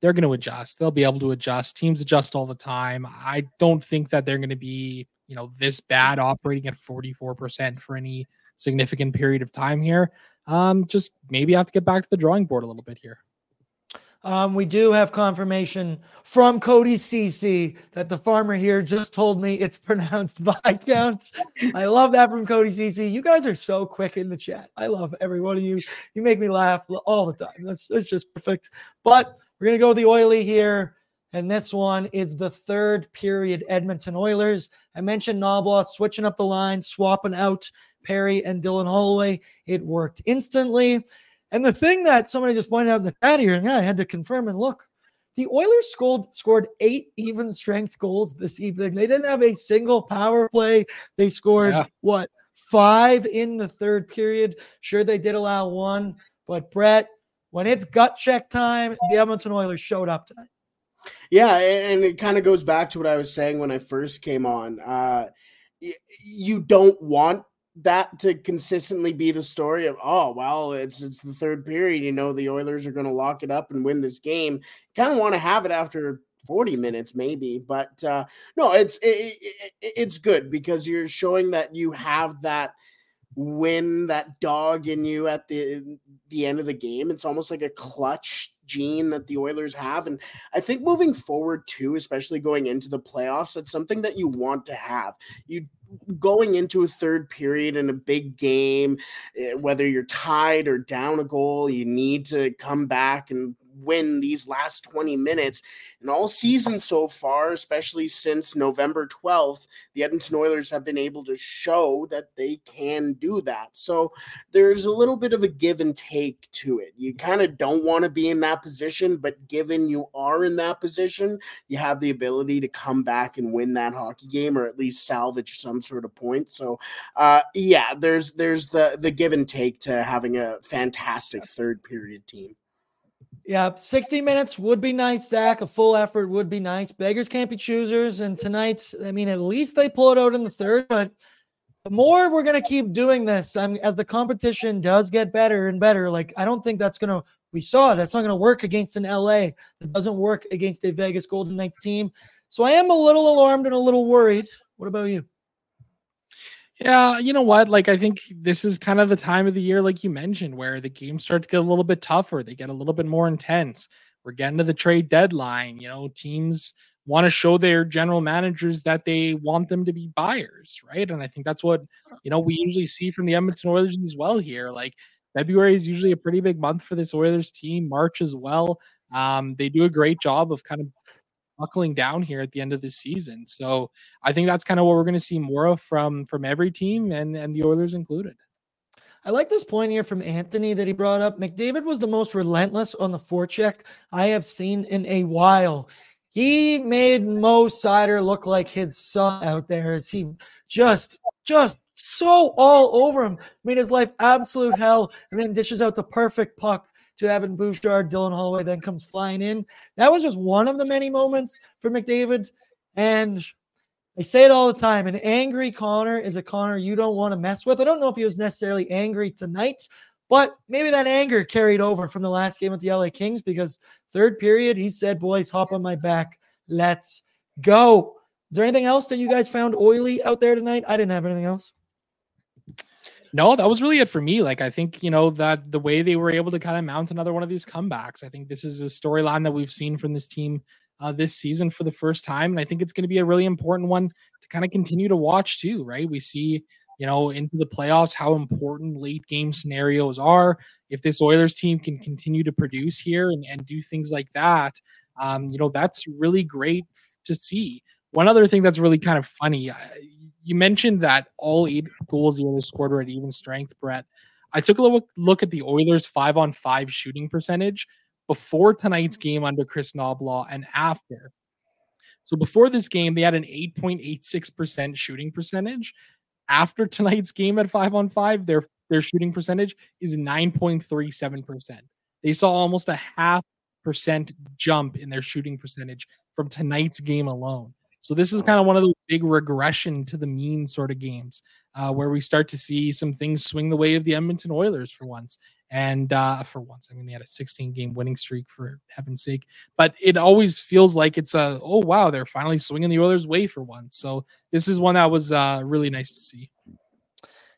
they're going to adjust. They'll be able to adjust. Teams adjust all the time. I don't think that they're going to be, you know, this bad operating at 44% for any significant period of time here. Um, just maybe have to get back to the drawing board a little bit here. Um, we do have confirmation from Cody Ceci that the farmer here just told me it's pronounced by Viscount. I love that from Cody Ceci. You guys are so quick in the chat. I love every one of you. You make me laugh all the time. That's, that's just perfect. But we're going to go with the oily here. And this one is the third period Edmonton Oilers. I mentioned Knoblauch switching up the line, swapping out Perry and Dylan Holloway. It worked instantly. And the thing that somebody just pointed out in the chat here, and yeah, I had to confirm and look, the Oilers scored scored eight even strength goals this evening. They didn't have a single power play. They scored yeah. what five in the third period. Sure, they did allow one, but Brett, when it's gut check time, the Edmonton Oilers showed up tonight. Yeah, and it kind of goes back to what I was saying when I first came on. Uh, you don't want that to consistently be the story of oh well it's it's the third period you know the Oilers are going to lock it up and win this game kind of want to have it after 40 minutes maybe but uh no it's it, it, it's good because you're showing that you have that win that dog in you at the the end of the game it's almost like a clutch gene that the Oilers have. And I think moving forward, too, especially going into the playoffs, that's something that you want to have. You going into a third period in a big game, eh, whether you're tied or down a goal, you need to come back and win these last 20 minutes. And all season so far, especially since November 12th, the Edmonton Oilers have been able to show that they can do that. So there's a little bit of a give and take to it. You kind of don't want to be in that position, but given you are in that position, you have the ability to come back and win that hockey game or at least salvage some sort of point. So uh yeah, there's there's the the give and take to having a fantastic third period team. Yeah, 60 minutes would be nice, Zach. A full effort would be nice. Beggars can't be choosers. And tonight, I mean, at least they pull it out in the third, but the more we're going to keep doing this, I mean, as the competition does get better and better, like, I don't think that's going to, we saw it, that's not going to work against an LA. That doesn't work against a Vegas Golden Knights team. So I am a little alarmed and a little worried. What about you? Yeah, you know what? Like, I think this is kind of the time of the year, like you mentioned, where the games start to get a little bit tougher. They get a little bit more intense. We're getting to the trade deadline. You know, teams want to show their general managers that they want them to be buyers, right? And I think that's what, you know, we usually see from the Edmonton Oilers as well here. Like, February is usually a pretty big month for this Oilers team, March as well. Um, they do a great job of kind of buckling down here at the end of the season. So I think that's kind of what we're going to see more of from from every team and and the Oilers included. I like this point here from Anthony that he brought up. McDavid was the most relentless on the forecheck I have seen in a while. He made Mo Seider look like his son out there as he just, just so all over him, made his life absolute hell, and then dishes out the perfect puck to Evan Bouchard. Dylan Holloway then comes flying in. That was just one of the many moments for McDavid. And I say it all the time an angry Connor is a Connor you don't want to mess with. I don't know if he was necessarily angry tonight, but maybe that anger carried over from the last game with the LA Kings because third period, he said, Boys, hop on my back. Let's go. Is there anything else that you guys found oily out there tonight? I didn't have anything else. No, that was really it for me. Like, I think, you know, that the way they were able to kind of mount another one of these comebacks, I think this is a storyline that we've seen from this team uh, this season for the first time. And I think it's going to be a really important one to kind of continue to watch too, right? We see, you know, into the playoffs how important late game scenarios are. If this Oilers team can continue to produce here and, and do things like that, um, you know, that's really great to see. One other thing that's really kind of funny, you mentioned that all eight goals the Oilers scored were at even strength, Brett. I took a look, look at the Oilers' five on five shooting percentage before tonight's game under Kris Knoblauch and after. So before this game, they had an 8.86% shooting percentage. After tonight's game at five on five, their their shooting percentage is 9.37%. They saw almost a half percent jump in their shooting percentage from tonight's game alone. So this is kind of one of those big regression to the mean sort of games uh, where we start to see some things swing the way of the Edmonton Oilers for once. And uh, for once, I mean, they had a 16 game winning streak for heaven's sake, but it always feels like it's a, oh, wow, they're finally swinging the Oilers' way for once. So this is one that was uh, really nice to see.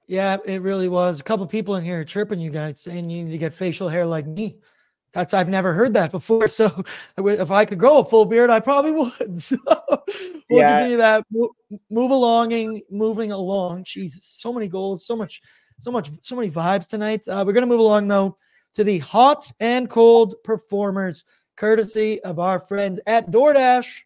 Yeah, it really was. A couple people in here chirping you guys saying you need to get facial hair like me. That's I've never heard that before. So if I could grow a full beard, I probably would. So we'll Yeah. continue that. Mo- Move alonging, moving along. Jesus, so many goals, so much, so much, so many vibes tonight. Uh, we're gonna move along though to the hot and cold performers, courtesy of our friends at DoorDash.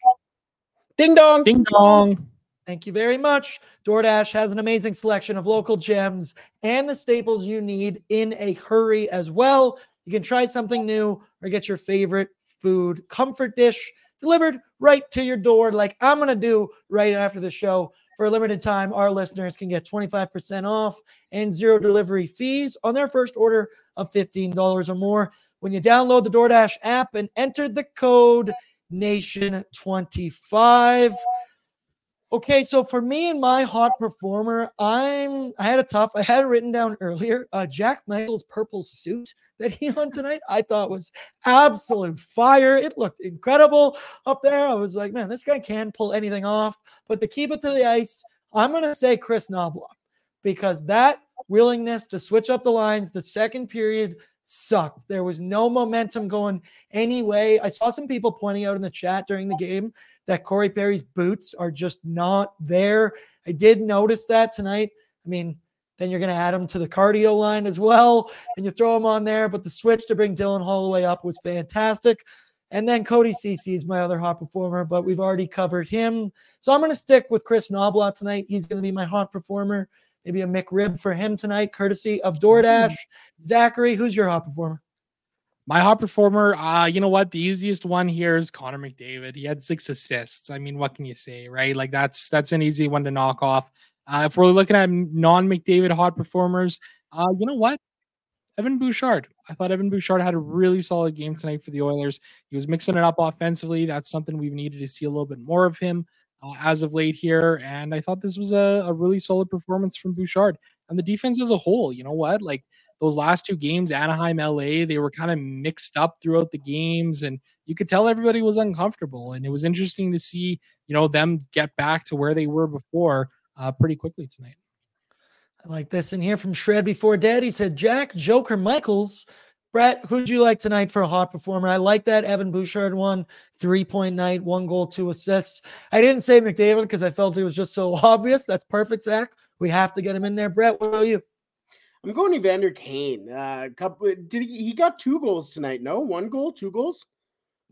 Ding dong. Ding dong. Thank you very much. DoorDash has an amazing selection of local gems and the staples you need in a hurry as well. You can try something new or get your favorite food comfort dish delivered right to your door, like I'm going to do right after the show. For a limited time, our listeners can get 25% off and zero delivery fees on their first order of $15 or more when you download the DoorDash app and enter the code NATION25. Okay, so for me and my hot performer, I'm I had a tough. I had it written down earlier. Uh, Jack Michaels' purple suit that he on tonight, I thought was absolute fire. It looked incredible up there. I was like, man, this guy can pull anything off. But to keep it to the ice, I'm gonna say Kris Knoblauch because that willingness to switch up the lines the second period sucked. There was no momentum going any way. I saw some people pointing out in the chat during the game that Corey Perry's boots are just not there. I did notice that tonight. I mean, then you're going to add him to the cardio line as well, and you throw him on there. But the switch to bring Dylan Holloway up was fantastic. And then Cody Ceci is my other hot performer, but we've already covered him. So I'm going to stick with Kris Knoblauch tonight. He's going to be my hot performer. Maybe a McRib for him tonight, courtesy of DoorDash. Mm-hmm. Zachary, who's your hot performer? My hot performer, uh, you know what? The easiest one here is Connor McDavid. He had six assists. I mean, what can you say, right? Like that's that's an easy one to knock off. Uh, if we're looking at non-McDavid hot performers, uh, you know what? Evan Bouchard. I thought Evan Bouchard had a really solid game tonight for the Oilers. He was mixing it up offensively. That's something we've needed to see a little bit more of him uh, as of late here. And I thought this was a, a really solid performance from Bouchard and the defense as a whole. You know what? Like those last two games, Anaheim, LA, they were kind of mixed up throughout the games, and you could tell everybody was uncomfortable. And it was interesting to see, you know, them get back to where they were before uh, pretty quickly tonight. I like this in here from Shred Before Dead. He said, Jack Joker Michaels. Brett, who'd you like tonight for a hot performer? I like that Evan Bouchard one, three point night, one goal, two assists. I didn't say McDavid because I felt it was just so obvious. That's perfect, Zach. We have to get him in there. Brett, what about you? I'm going Evander Kane. Uh, couple, did he, he got two goals tonight? No, one goal, two goals.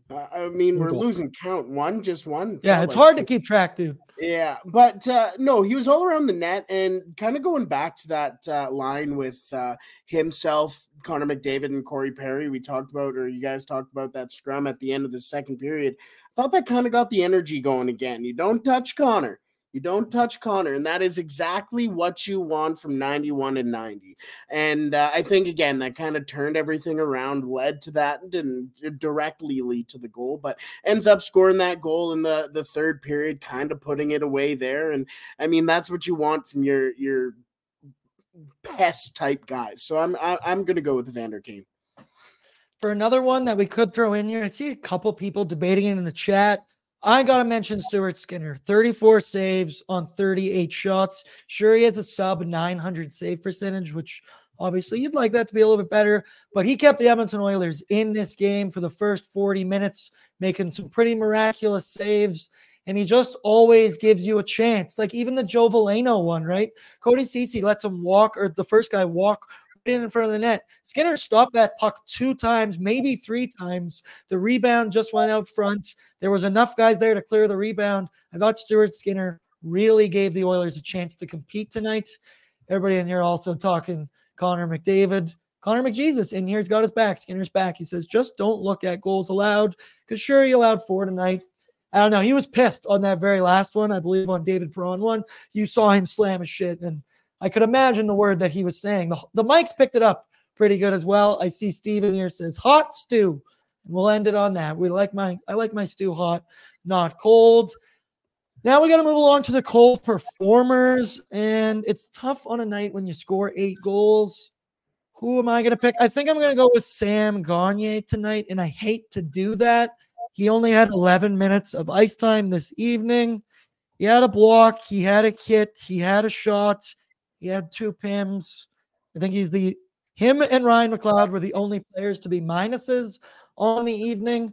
Uh, I mean, One we're losing count. One, just one. Yeah, it's like hard to keep track, dude. Yeah, but uh, no, he was all around the net and kind of going back to that uh, line with uh, himself, Connor McDavid, and Corey Perry. We talked about, or you guys talked about that scrum at the end of the second period. I thought that kind of got the energy going again. You don't touch Connor. You don't touch Connor, and that is exactly what you want from 91 and 90. And uh, I think, again, that kind of turned everything around, led to that, didn't directly lead to the goal, but ends up scoring that goal in the, the third period, kind of putting it away there. And I mean, that's what you want from your your pest type guys. So I'm I, I'm going to go with Vander Kane. For another one that we could throw in here, I see a couple people debating it in the chat. I got to mention Stuart Skinner 34 saves on 38 shots. Sure, he has a sub 900 save percentage, which obviously you'd like that to be a little bit better, but he kept the Edmonton Oilers in this game for the first 40 minutes, making some pretty miraculous saves. And he just always gives you a chance. Like even the Joe Veleno one, right? Cody Ceci lets him walk, or the first guy walk in in front of the net. Skinner stopped that puck two times, maybe three times. The rebound just went out front. There was enough guys there to clear the rebound. I thought Stuart Skinner really gave the Oilers a chance to compete tonight. Everybody in here also talking Connor McDavid. Connor McJesus in here's got his back. Skinner's back. He says, just don't look at goals allowed. Because sure, he allowed four tonight. I don't know. He was pissed on that very last one, I believe on David Perron one. You saw him slam his shit, and I could imagine the word that he was saying. The, the mics picked it up pretty good as well. I see Steven here says hot stew. We'll end it on that. We like my I like my stew hot, not cold. Now we got to move along to the cold performers, and it's tough on a night when you score eight goals. Who am I going to pick? I think I'm going to go with Sam Gagner tonight, and I hate to do that. He only had 11 minutes of ice time this evening. He had a block, he had a hit, he had a shot, He had two PIMs. I think he's the him and Ryan McLeod were the only players to be minuses on the evening.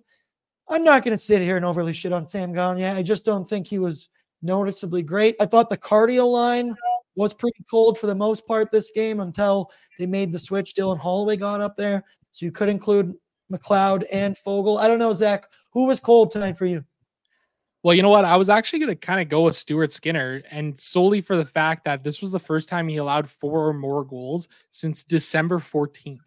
I'm not going to sit here and overly shit on Sam Gagner. I just don't think he was noticeably great. I thought the cardio line was pretty cold for the most part this game until they made the switch. Dylan Holloway got up there. So you could include McLeod and Foegele. I don't know, Zach, who was cold tonight for you? Well, you know what? I was actually going to kind of go with Stuart Skinner, and solely for the fact that this was the first time he allowed four or more goals since December 14th.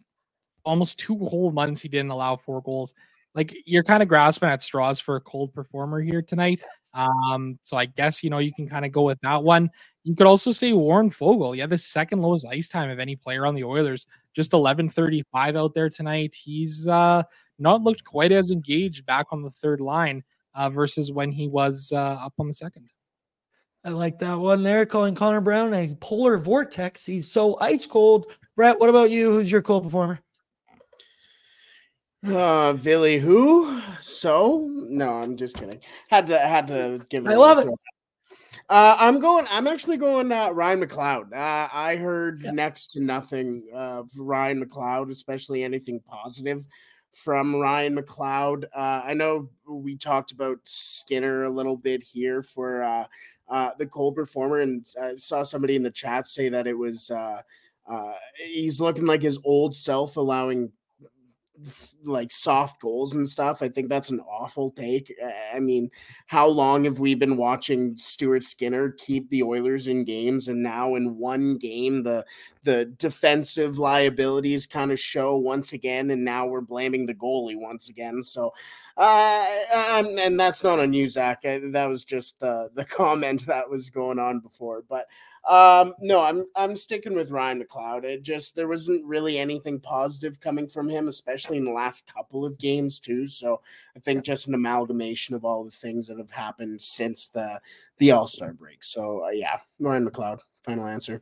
Almost two whole months he didn't allow four goals. Like you're kind of grasping at straws for a cold performer here tonight. Um, so I guess you know you can kind of go with that one. You could also say Warren Foegele. Yeah, the second lowest ice time of any player on the Oilers. Just 11:35 out there tonight. He's uh, not looked quite as engaged back on the third line uh, versus when he was uh, up on the second. I like that one there. Calling Connor Brown a polar vortex. He's so ice cold. Brett, what about you? Who's your cold performer? Uh, Billy, who? So no, I'm just kidding. Had to had to give. It I love it. Uh, I'm going. I'm actually going uh, Ryan McLeod. Uh, I heard yeah. next to nothing of Ryan McLeod, especially anything positive from Ryan McLeod. Uh, I know we talked about Skinner a little bit here for uh, uh, the cold performer, and I saw somebody in the chat say that it was uh, uh, he's looking like his old self, allowing like soft goals and stuff. I think that's an awful take. I mean, how long have we been watching Stuart Skinner keep the Oilers in games and now in one game the the defensive liabilities kind of show once again and now we're blaming the goalie once again. So uh and that's not on you Zach. that was just the the comment that was going on before. But um, no, I'm I'm sticking with Ryan McLeod. It just there wasn't really anything positive coming from him, especially in the last couple of games too. So I think just an amalgamation of all the things that have happened since the the All Star break. So uh, yeah, Ryan McLeod. Final answer.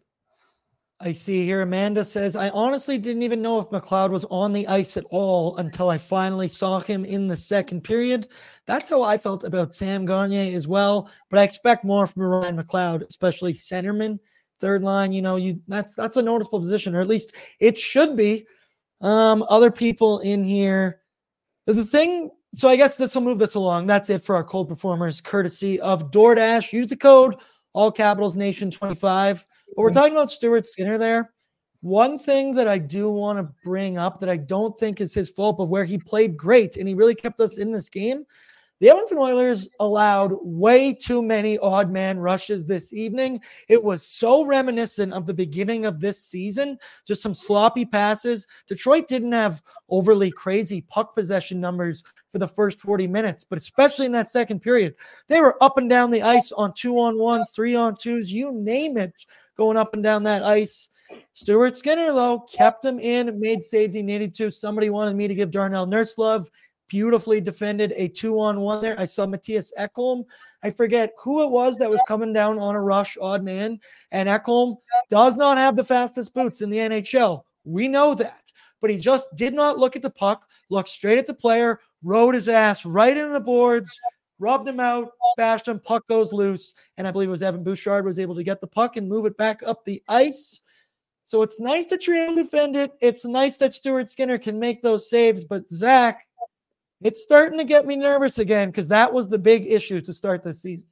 I see here Amanda says, I honestly didn't even know if McLeod was on the ice at all until I finally saw him in the second period. That's how I felt about Sam Gagner as well. But I expect more from Ryan McLeod, especially centerman, third line. You know, you that's that's a noticeable position, or at least it should be. Um, other people in here. The thing, so I guess this will move this along. That's it for our cold performers, courtesy of DoorDash. Use the code all capitals nation 25 but we're talking about Stuart Skinner there. One thing that I do want to bring up that I don't think is his fault, but where he played great and he really kept us in this game. The Edmonton Oilers allowed way too many odd man rushes this evening. It was so reminiscent of the beginning of this season, just some sloppy passes. Detroit didn't have overly crazy puck possession numbers for the first 40 minutes, but especially in that second period, they were up and down the ice on two on ones, three on twos, you name it going up and down that ice. Stuart Skinner, though, kept him in, made saves he needed to. Somebody wanted me to give Darnell Nurse love. Beautifully defended a two on one there. I saw Mattias Ekholm. I forget who it was that was coming down on a rush, odd man. And Ekholm does not have the fastest boots in the NHL. We know that. But he just did not look at the puck, looked straight at the player, rode his ass right into the boards, rubbed him out, bashed him, puck goes loose. And I believe it was Evan Bouchard was able to get the puck and move it back up the ice. So it's nice that you're able to defend it. It's nice that Stuart Skinner can make those saves. But Zach, it's starting to get me nervous again because that was the big issue to start the season.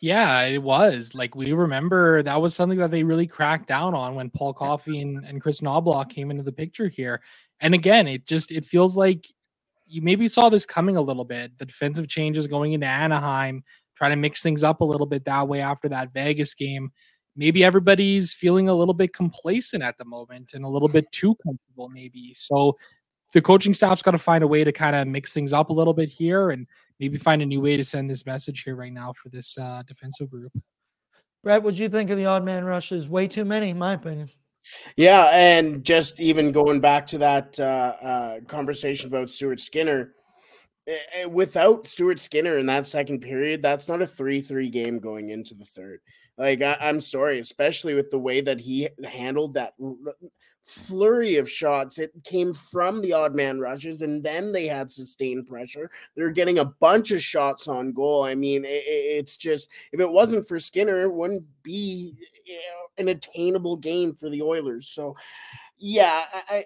Yeah, it was. Like we remember that was something that they really cracked down on when Paul Coffey and, and Kris Knoblauch came into the picture here. And again, it just it feels like you maybe saw this coming a little bit. The defensive changes going into Anaheim, trying to mix things up a little bit that way after that Vegas game. Maybe everybody's feeling a little bit complacent at the moment and a little bit too comfortable, maybe. So the coaching staff's got to find a way to kind of mix things up a little bit here and maybe find a new way to send this message here right now for this uh, defensive group. Brett, what do you think of the odd man rushes? Way too many, in my opinion. Yeah, and just even going back to that uh, uh, conversation about Stuart Skinner, eh, eh, without Stuart Skinner in that second period, that's not a three-three game going into the third. Like I, am sorry, especially with the way that he handled that flurry of shots, it came from the odd man rushes, and then they had sustained pressure. They're getting a bunch of shots on goal. I mean, it, it's just if it wasn't for Skinner, it wouldn't be you know, an attainable game for the Oilers. So, yeah, I, I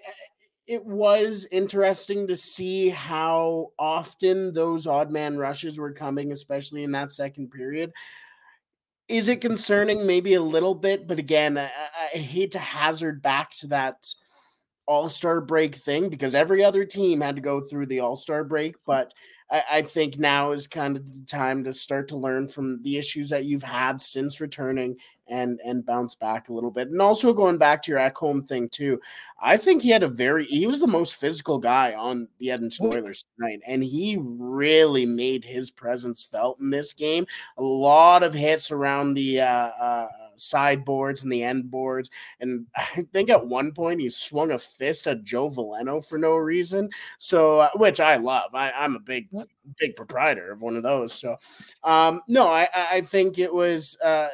it was interesting to see how often those odd man rushes were coming, especially in that second period. Is it concerning? Maybe a little bit, but again, I, I hate to hazard back to that all star break thing because every other team had to go through the all star break, but I, I, think now is kind of the time to start to learn from the issues that you've had since returning and and bounce back a little bit. And also going back to your Ekholm thing too, I think he had a very he was the most physical guy on the Edmonton Oilers tonight, and he really made his presence felt in this game. A lot of hits around the uh, uh, sideboards and the end boards, and I think at one point he swung a fist at Joe Veleno for no reason. So, uh, which I love. I, I'm a big big proprietor of one of those. So, um, no, I I think it was. Uh,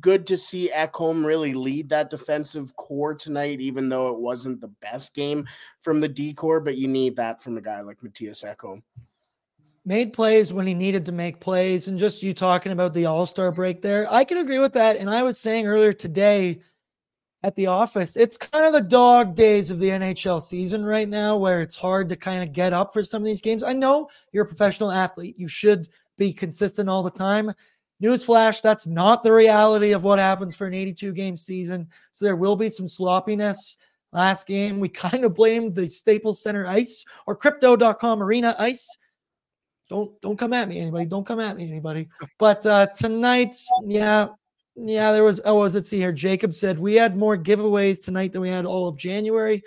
good to see Ekholm really lead that defensive core tonight, even though it wasn't the best game from the D core, but you need that from a guy like Mattias Ekholm. Made plays when he needed to make plays. And just you talking about the all star break there, I can agree with that. And I was saying earlier today at the office, it's kind of the dog days of the NHL season right now where it's hard to kind of get up for some of these games. I know you're a professional athlete, you should be consistent all the time. Newsflash, that's not the reality of what happens for an 82 game season. So there will be some sloppiness. Last game, we kind of blamed the Staples Center ice or crypto.com arena ice. Don't don't come at me, anybody. Don't come at me, anybody. But uh tonight, yeah, yeah, there was oh, was it see here? Jacob said we had more giveaways tonight than we had all of January,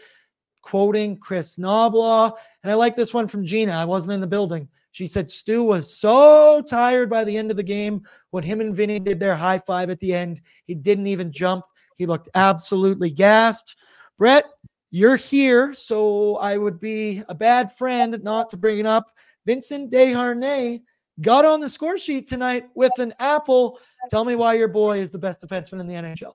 quoting Kris Knoblauch. And I like this one from Gina. I wasn't in the building. She said Stu was so tired by the end of the game when him and Vinny did their high five at the end. He didn't even jump. He looked absolutely gassed. Brett, you're here, so I would be a bad friend not to bring it up. Vincent Desharnais got on the score sheet tonight with an apple. Tell me why your boy is the best defenseman in the NHL.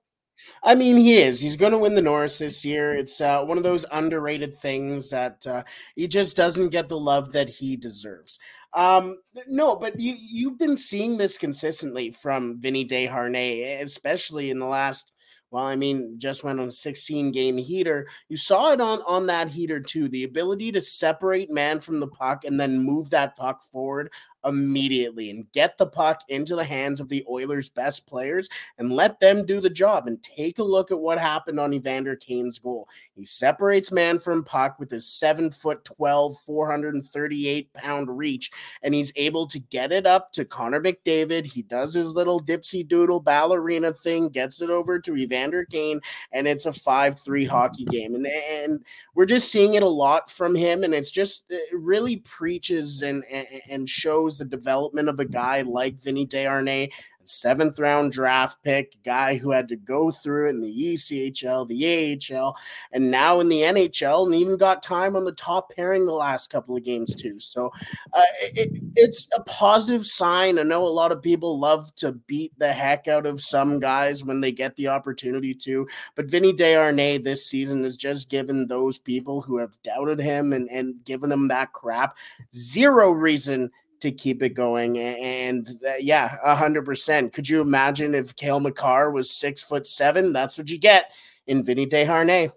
I mean, he is. He's going to win the Norris this year. It's uh, one of those underrated things that uh, he just doesn't get the love that he deserves. Um, no, but you you've been seeing this consistently from Vinny Desharnais, especially in the last well, I mean, just went on a 16 game heater. You saw it on on that heater too. The ability to separate man from the puck and then move that puck forward immediately and get the puck into the hands of the Oilers' best players and let them do the job. And take a look at what happened on Evander Kane's goal. He separates man from puck with his seven foot 12, 438 pound reach, and he's able to get it up to Connor McDavid. He does his little dipsy doodle ballerina thing, gets it over to Evander Kane, and it's a 5 3 hockey game. And, and we're just seeing it a lot from him, and it's just it really preaches and, and, and shows the development of a guy like Vinny Desharnais seventh round draft pick, guy who had to go through it in the ECHL, the AHL, and now in the NHL, and even got time on the top pairing the last couple of games too. So uh, it, it's a positive sign. I know a lot of people love to beat the heck out of some guys when they get the opportunity to, but Vinny Desharnais this season has just given those people who have doubted him and, and given him that crap zero reason to keep it going. And uh, yeah, a hundred percent. Could you imagine if Cale Makar was six foot seven? That's what you get in Vinny Desharnais.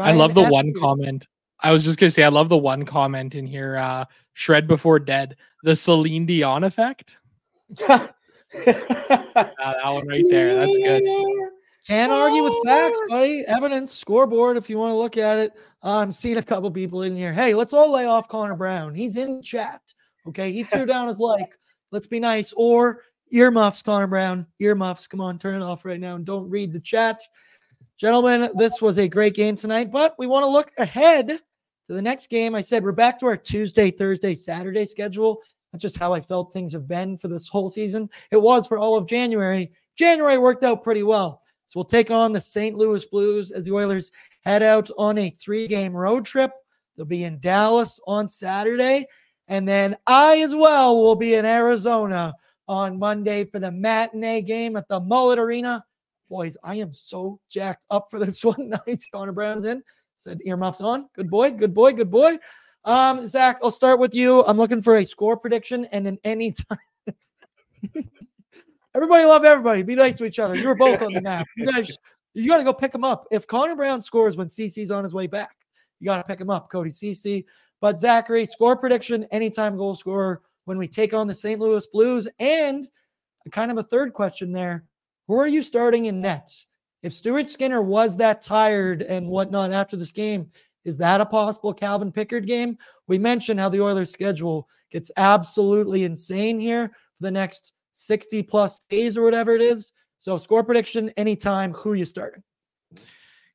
I love the one comment. I was just gonna say, I love the one comment in here. Uh, Shred before dead, the Celine Dion effect. uh, that one right there. That's good. Can't argue with facts, buddy. Evidence, scoreboard, if you want to look at it. I'm seeing a couple people in here. Hey, let's all lay off Connor Brown. He's in chat. Okay. He threw down his like, let's be nice. Or earmuffs, Connor Brown. Earmuffs. Come on, turn it off right now and don't read the chat. Gentlemen, this was a great game tonight, but we want to look ahead to the next game. I said we're back to our Tuesday, Thursday, Saturday schedule. That's just how I felt things have been for this whole season. It was for all of January. January worked out pretty well. So we'll take on the St. Louis Blues as the Oilers head out on a three game road trip. They'll be in Dallas on Saturday. And then I as well will be in Arizona on Monday for the matinee game at the Mullet Arena boys, I am so jacked up for this one. nice. Connor Brown's in. Said earmuffs on. Good boy. Good boy. Good boy. Um, Zach, I'll start with you. I'm looking for a score prediction and an anytime. everybody love everybody. Be nice to each other. You were both on the map. You guys, you got to go pick him up. If Connor Brown scores when Ceci's on his way back, you got to pick him up, Cody Ceci. But Zachary, score prediction, anytime goal scorer when we take on the St. Louis Blues. And kind of a third question there who are you starting in nets? If Stuart Skinner was that tired and whatnot after this game, is that a possible Calvin Pickard game? We mentioned how the Oilers' schedule gets absolutely insane here for the next 60 plus days or whatever it is. So, score prediction anytime. Who are you starting?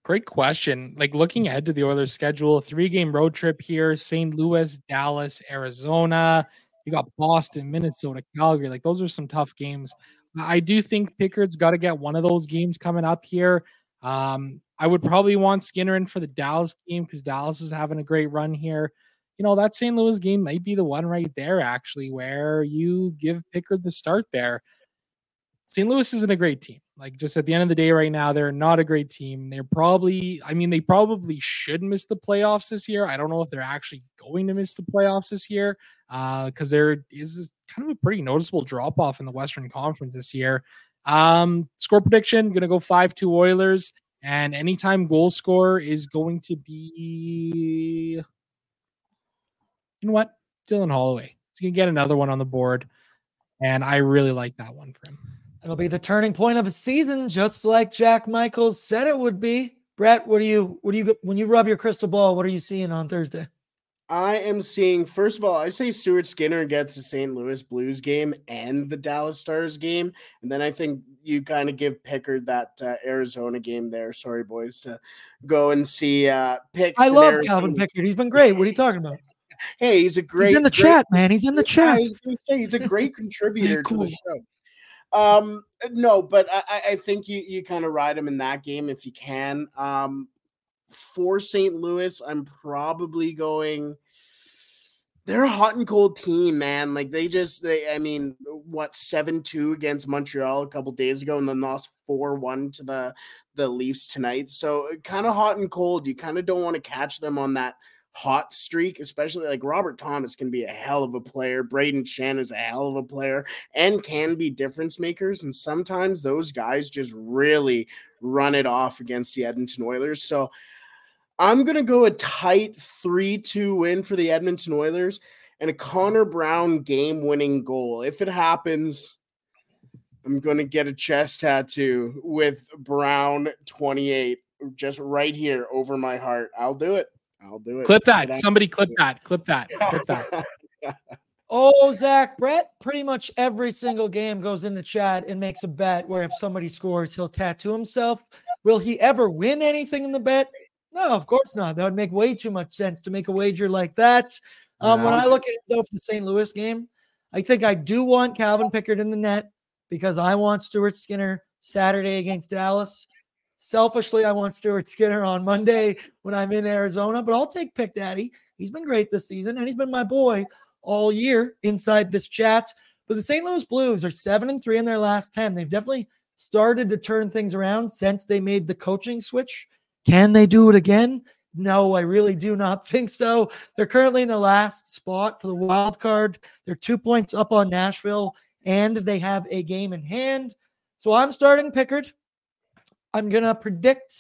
Great question. Like looking ahead to the Oilers' schedule, three game road trip here St. Louis, Dallas, Arizona. You got Boston, Minnesota, Calgary. Like those are some tough games. I do think Pickard's got to get one of those games coming up here. Um, I would probably want Skinner in for the Dallas game because Dallas is having a great run here. You know, that St. Louis game might be the one right there, actually, where you give Pickard the start there. St. Louis isn't a great team. Like, just at the end of the day, right now, they're not a great team. They're probably, I mean, they probably should miss the playoffs this year. I don't know if they're actually going to miss the playoffs this year Uh, because there is kind of a pretty noticeable drop off in the Western Conference this year. Um, score prediction going to go 5 2 Oilers. And anytime goal score is going to be, you know what? Dylan Holloway. He's going to get another one on the board. And I really like that one for him. It'll be the turning point of a season, just like Jack Michaels said it would be. Brett, what do you, what do you, when you rub your crystal ball, what are you seeing on Thursday? I am seeing, first of all, I say Stuart Skinner gets the St. Louis Blues game and the Dallas Stars game. And then I think you kind of give Pickard that uh, Arizona game there. Sorry, boys, to go and see uh, picks. I love Calvin Pickard. He's been great. What are you talking about? hey, he's a great. He's in the great, chat, man. He's in the chat. Say, he's a great contributor cool. to the show. Um, no, but I, I think you you kind of ride him in that game if you can. Um, for St. Louis, I'm probably going. They're a hot and cold team, man. Like they just, they, I mean, what seven two against Montreal a couple days ago, and then lost four one to the the Leafs tonight. So kind of hot and cold. You kind of don't want to catch them on that hot streak, especially like Robert Thomas can be a hell of a player. Brayden Schenn is a hell of a player and can be difference makers. And sometimes those guys just really run it off against the Edmonton Oilers. So I'm going to go a tight 3 2 win for the Edmonton Oilers and a Connor Brown game winning goal. If it happens, I'm going to get a chest tattoo with Brown 28 just right here over my heart. I'll do it. I'll do it. Clip that. Somebody clip that. Clip that. Clip that. oh, Zach Brett, pretty much every single game goes in the chat and makes a bet where if somebody scores, he'll tattoo himself. Will he ever win anything in the bet? No, of course not. That would make way too much sense to make a wager like that. Um, when I look at though for the St. Louis game, I think I do want Calvin Pickard in the net because I want Stuart Skinner Saturday against Dallas. Selfishly, I want Stuart Skinner on Monday when I'm in Arizona, but I'll take Pick Daddy. He's been great this season, and he's been my boy all year inside this chat. But the St. Louis Blues are seven and three in their last 10. They've definitely started to turn things around since they made the coaching switch can they do it again? No, I really do not think so. They're currently in the last spot for the wild card. They're two points up on Nashville, and they have a game in hand. So I'm starting Pickard. I'm going to predict.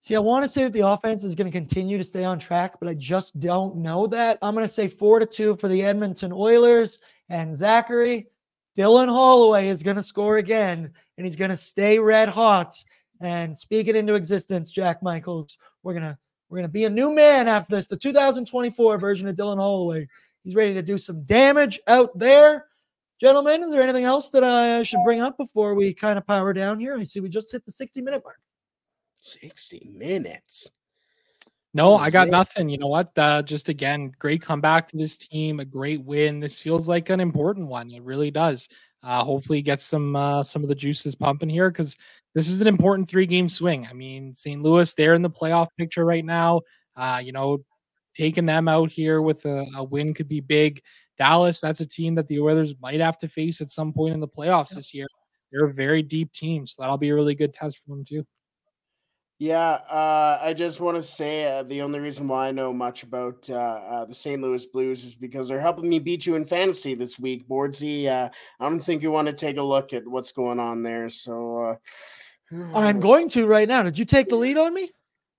See, I want to say that the offense is going to continue to stay on track, but I just don't know that. I'm going to say four to two for the Edmonton Oilers and Zachary. Dylan Holloway is going to score again, and he's going to stay red hot and speak it into existence, Jack Michaels. We're gonna we're gonna be a new man after this. The 2024 version of Dylan Holloway. He's ready to do some damage out there. Gentlemen, is there anything else that I should bring up before we kind of power down here? I see we just hit the 60 minute mark. 60 minutes. No, I got nothing. You know what? Uh, just again, great comeback to this team, a great win. This feels like an important one. It really does. Uh, hopefully, get some uh, some of the juices pumping here because this is an important three game swing. I mean, St. Louis, they're in the playoff picture right now. Uh, you know, taking them out here with a, a, win could be big. Dallas, that's a team that the Oilers might have to face at some point in the playoffs this year. they're a very deep team, so that'll be a really good test for them too. Yeah, uh, I just want to say uh, the only reason why I know much about uh, uh, the St. Louis Blues is because they're helping me beat you in fantasy this week, Boardsy. Uh, I don't think you want to take a look at what's going on there. So uh, I'm going to right now. Did you take the lead on me?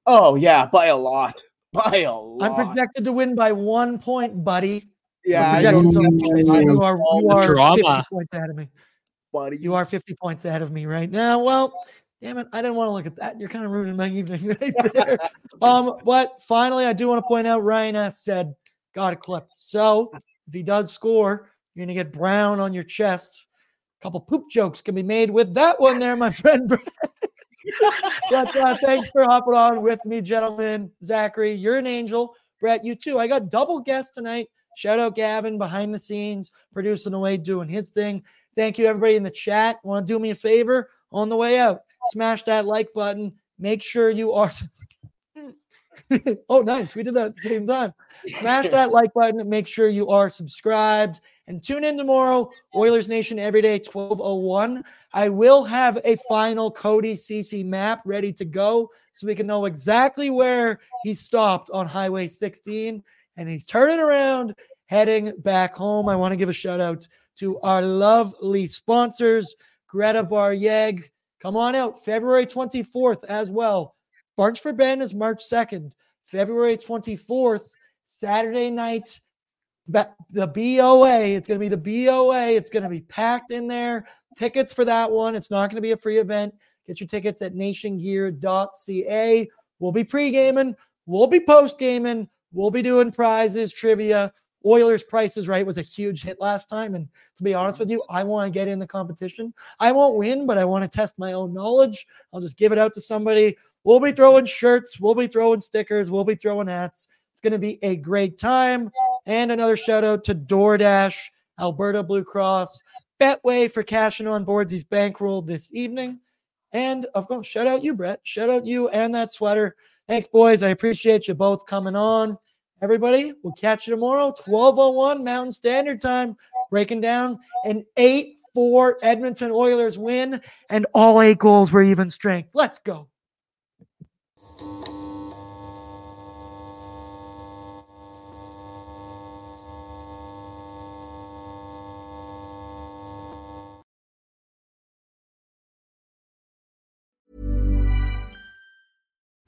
Oh yeah, by a lot, by a lot. I'm projected to win by one point, buddy. Yeah, I You're projected so know. you are, you The are 50 points ahead of me. buddy. You are 50 points ahead of me right now. Well, damn it. I didn't want to look at that. You're kind of ruining my evening right there. um, but finally, I do want to point out Ryan S. said, got a clip. So if he does score, you're going to get brown on your chest. A couple poop jokes can be made with that one there, my friend. But uh, thanks for hopping on with me, gentlemen. Zachary, you're an angel. Brett, you too. I got double guests tonight. Shout out Gavin behind the scenes, producing away, doing his thing. Thank you, everybody in the chat. Want to do me a favor on the way out? Smash that like button. Make sure you are. oh, nice. We did that at the same time. Smash that like button. Make sure you are subscribed. And tune in tomorrow, Oilers Nation every day, 1201. I will have a final Cody Ceci map ready to go so we can know exactly where he stopped on Highway 16. And he's turning around, heading back home. I want to give a shout out to our lovely sponsors, Greta Bar YEG. Come on out, February 24th as well. Barnes for Ben is March 2nd. February 24th, Saturday night, the BOA. It's going to be the BOA. It's going to be packed in there. Tickets for that one. It's not going to be a free event. Get your tickets at nationgear.ca. We'll be pre gaming. We'll be post gaming. We'll be doing prizes, trivia. Oilers prices right was a huge hit last time. And to be honest with you, I want to get in the competition. I won't win, but I want to test my own knowledge. I'll just give it out to somebody. We'll be throwing shirts, we'll be throwing stickers, we'll be throwing hats. It's going to be a great time. And another shout out to DoorDash, Alberta Blue Cross, Betway for cashing on boards. He's bankrolled this evening. And of course, shout out you, Brett. Shout out you and that sweater. Thanks, boys. I appreciate you both coming on. Everybody, we'll catch you tomorrow, 1201 Mountain Standard Time, breaking down an 8 4 Edmonton Oilers win, and all eight goals were even strength. Let's go.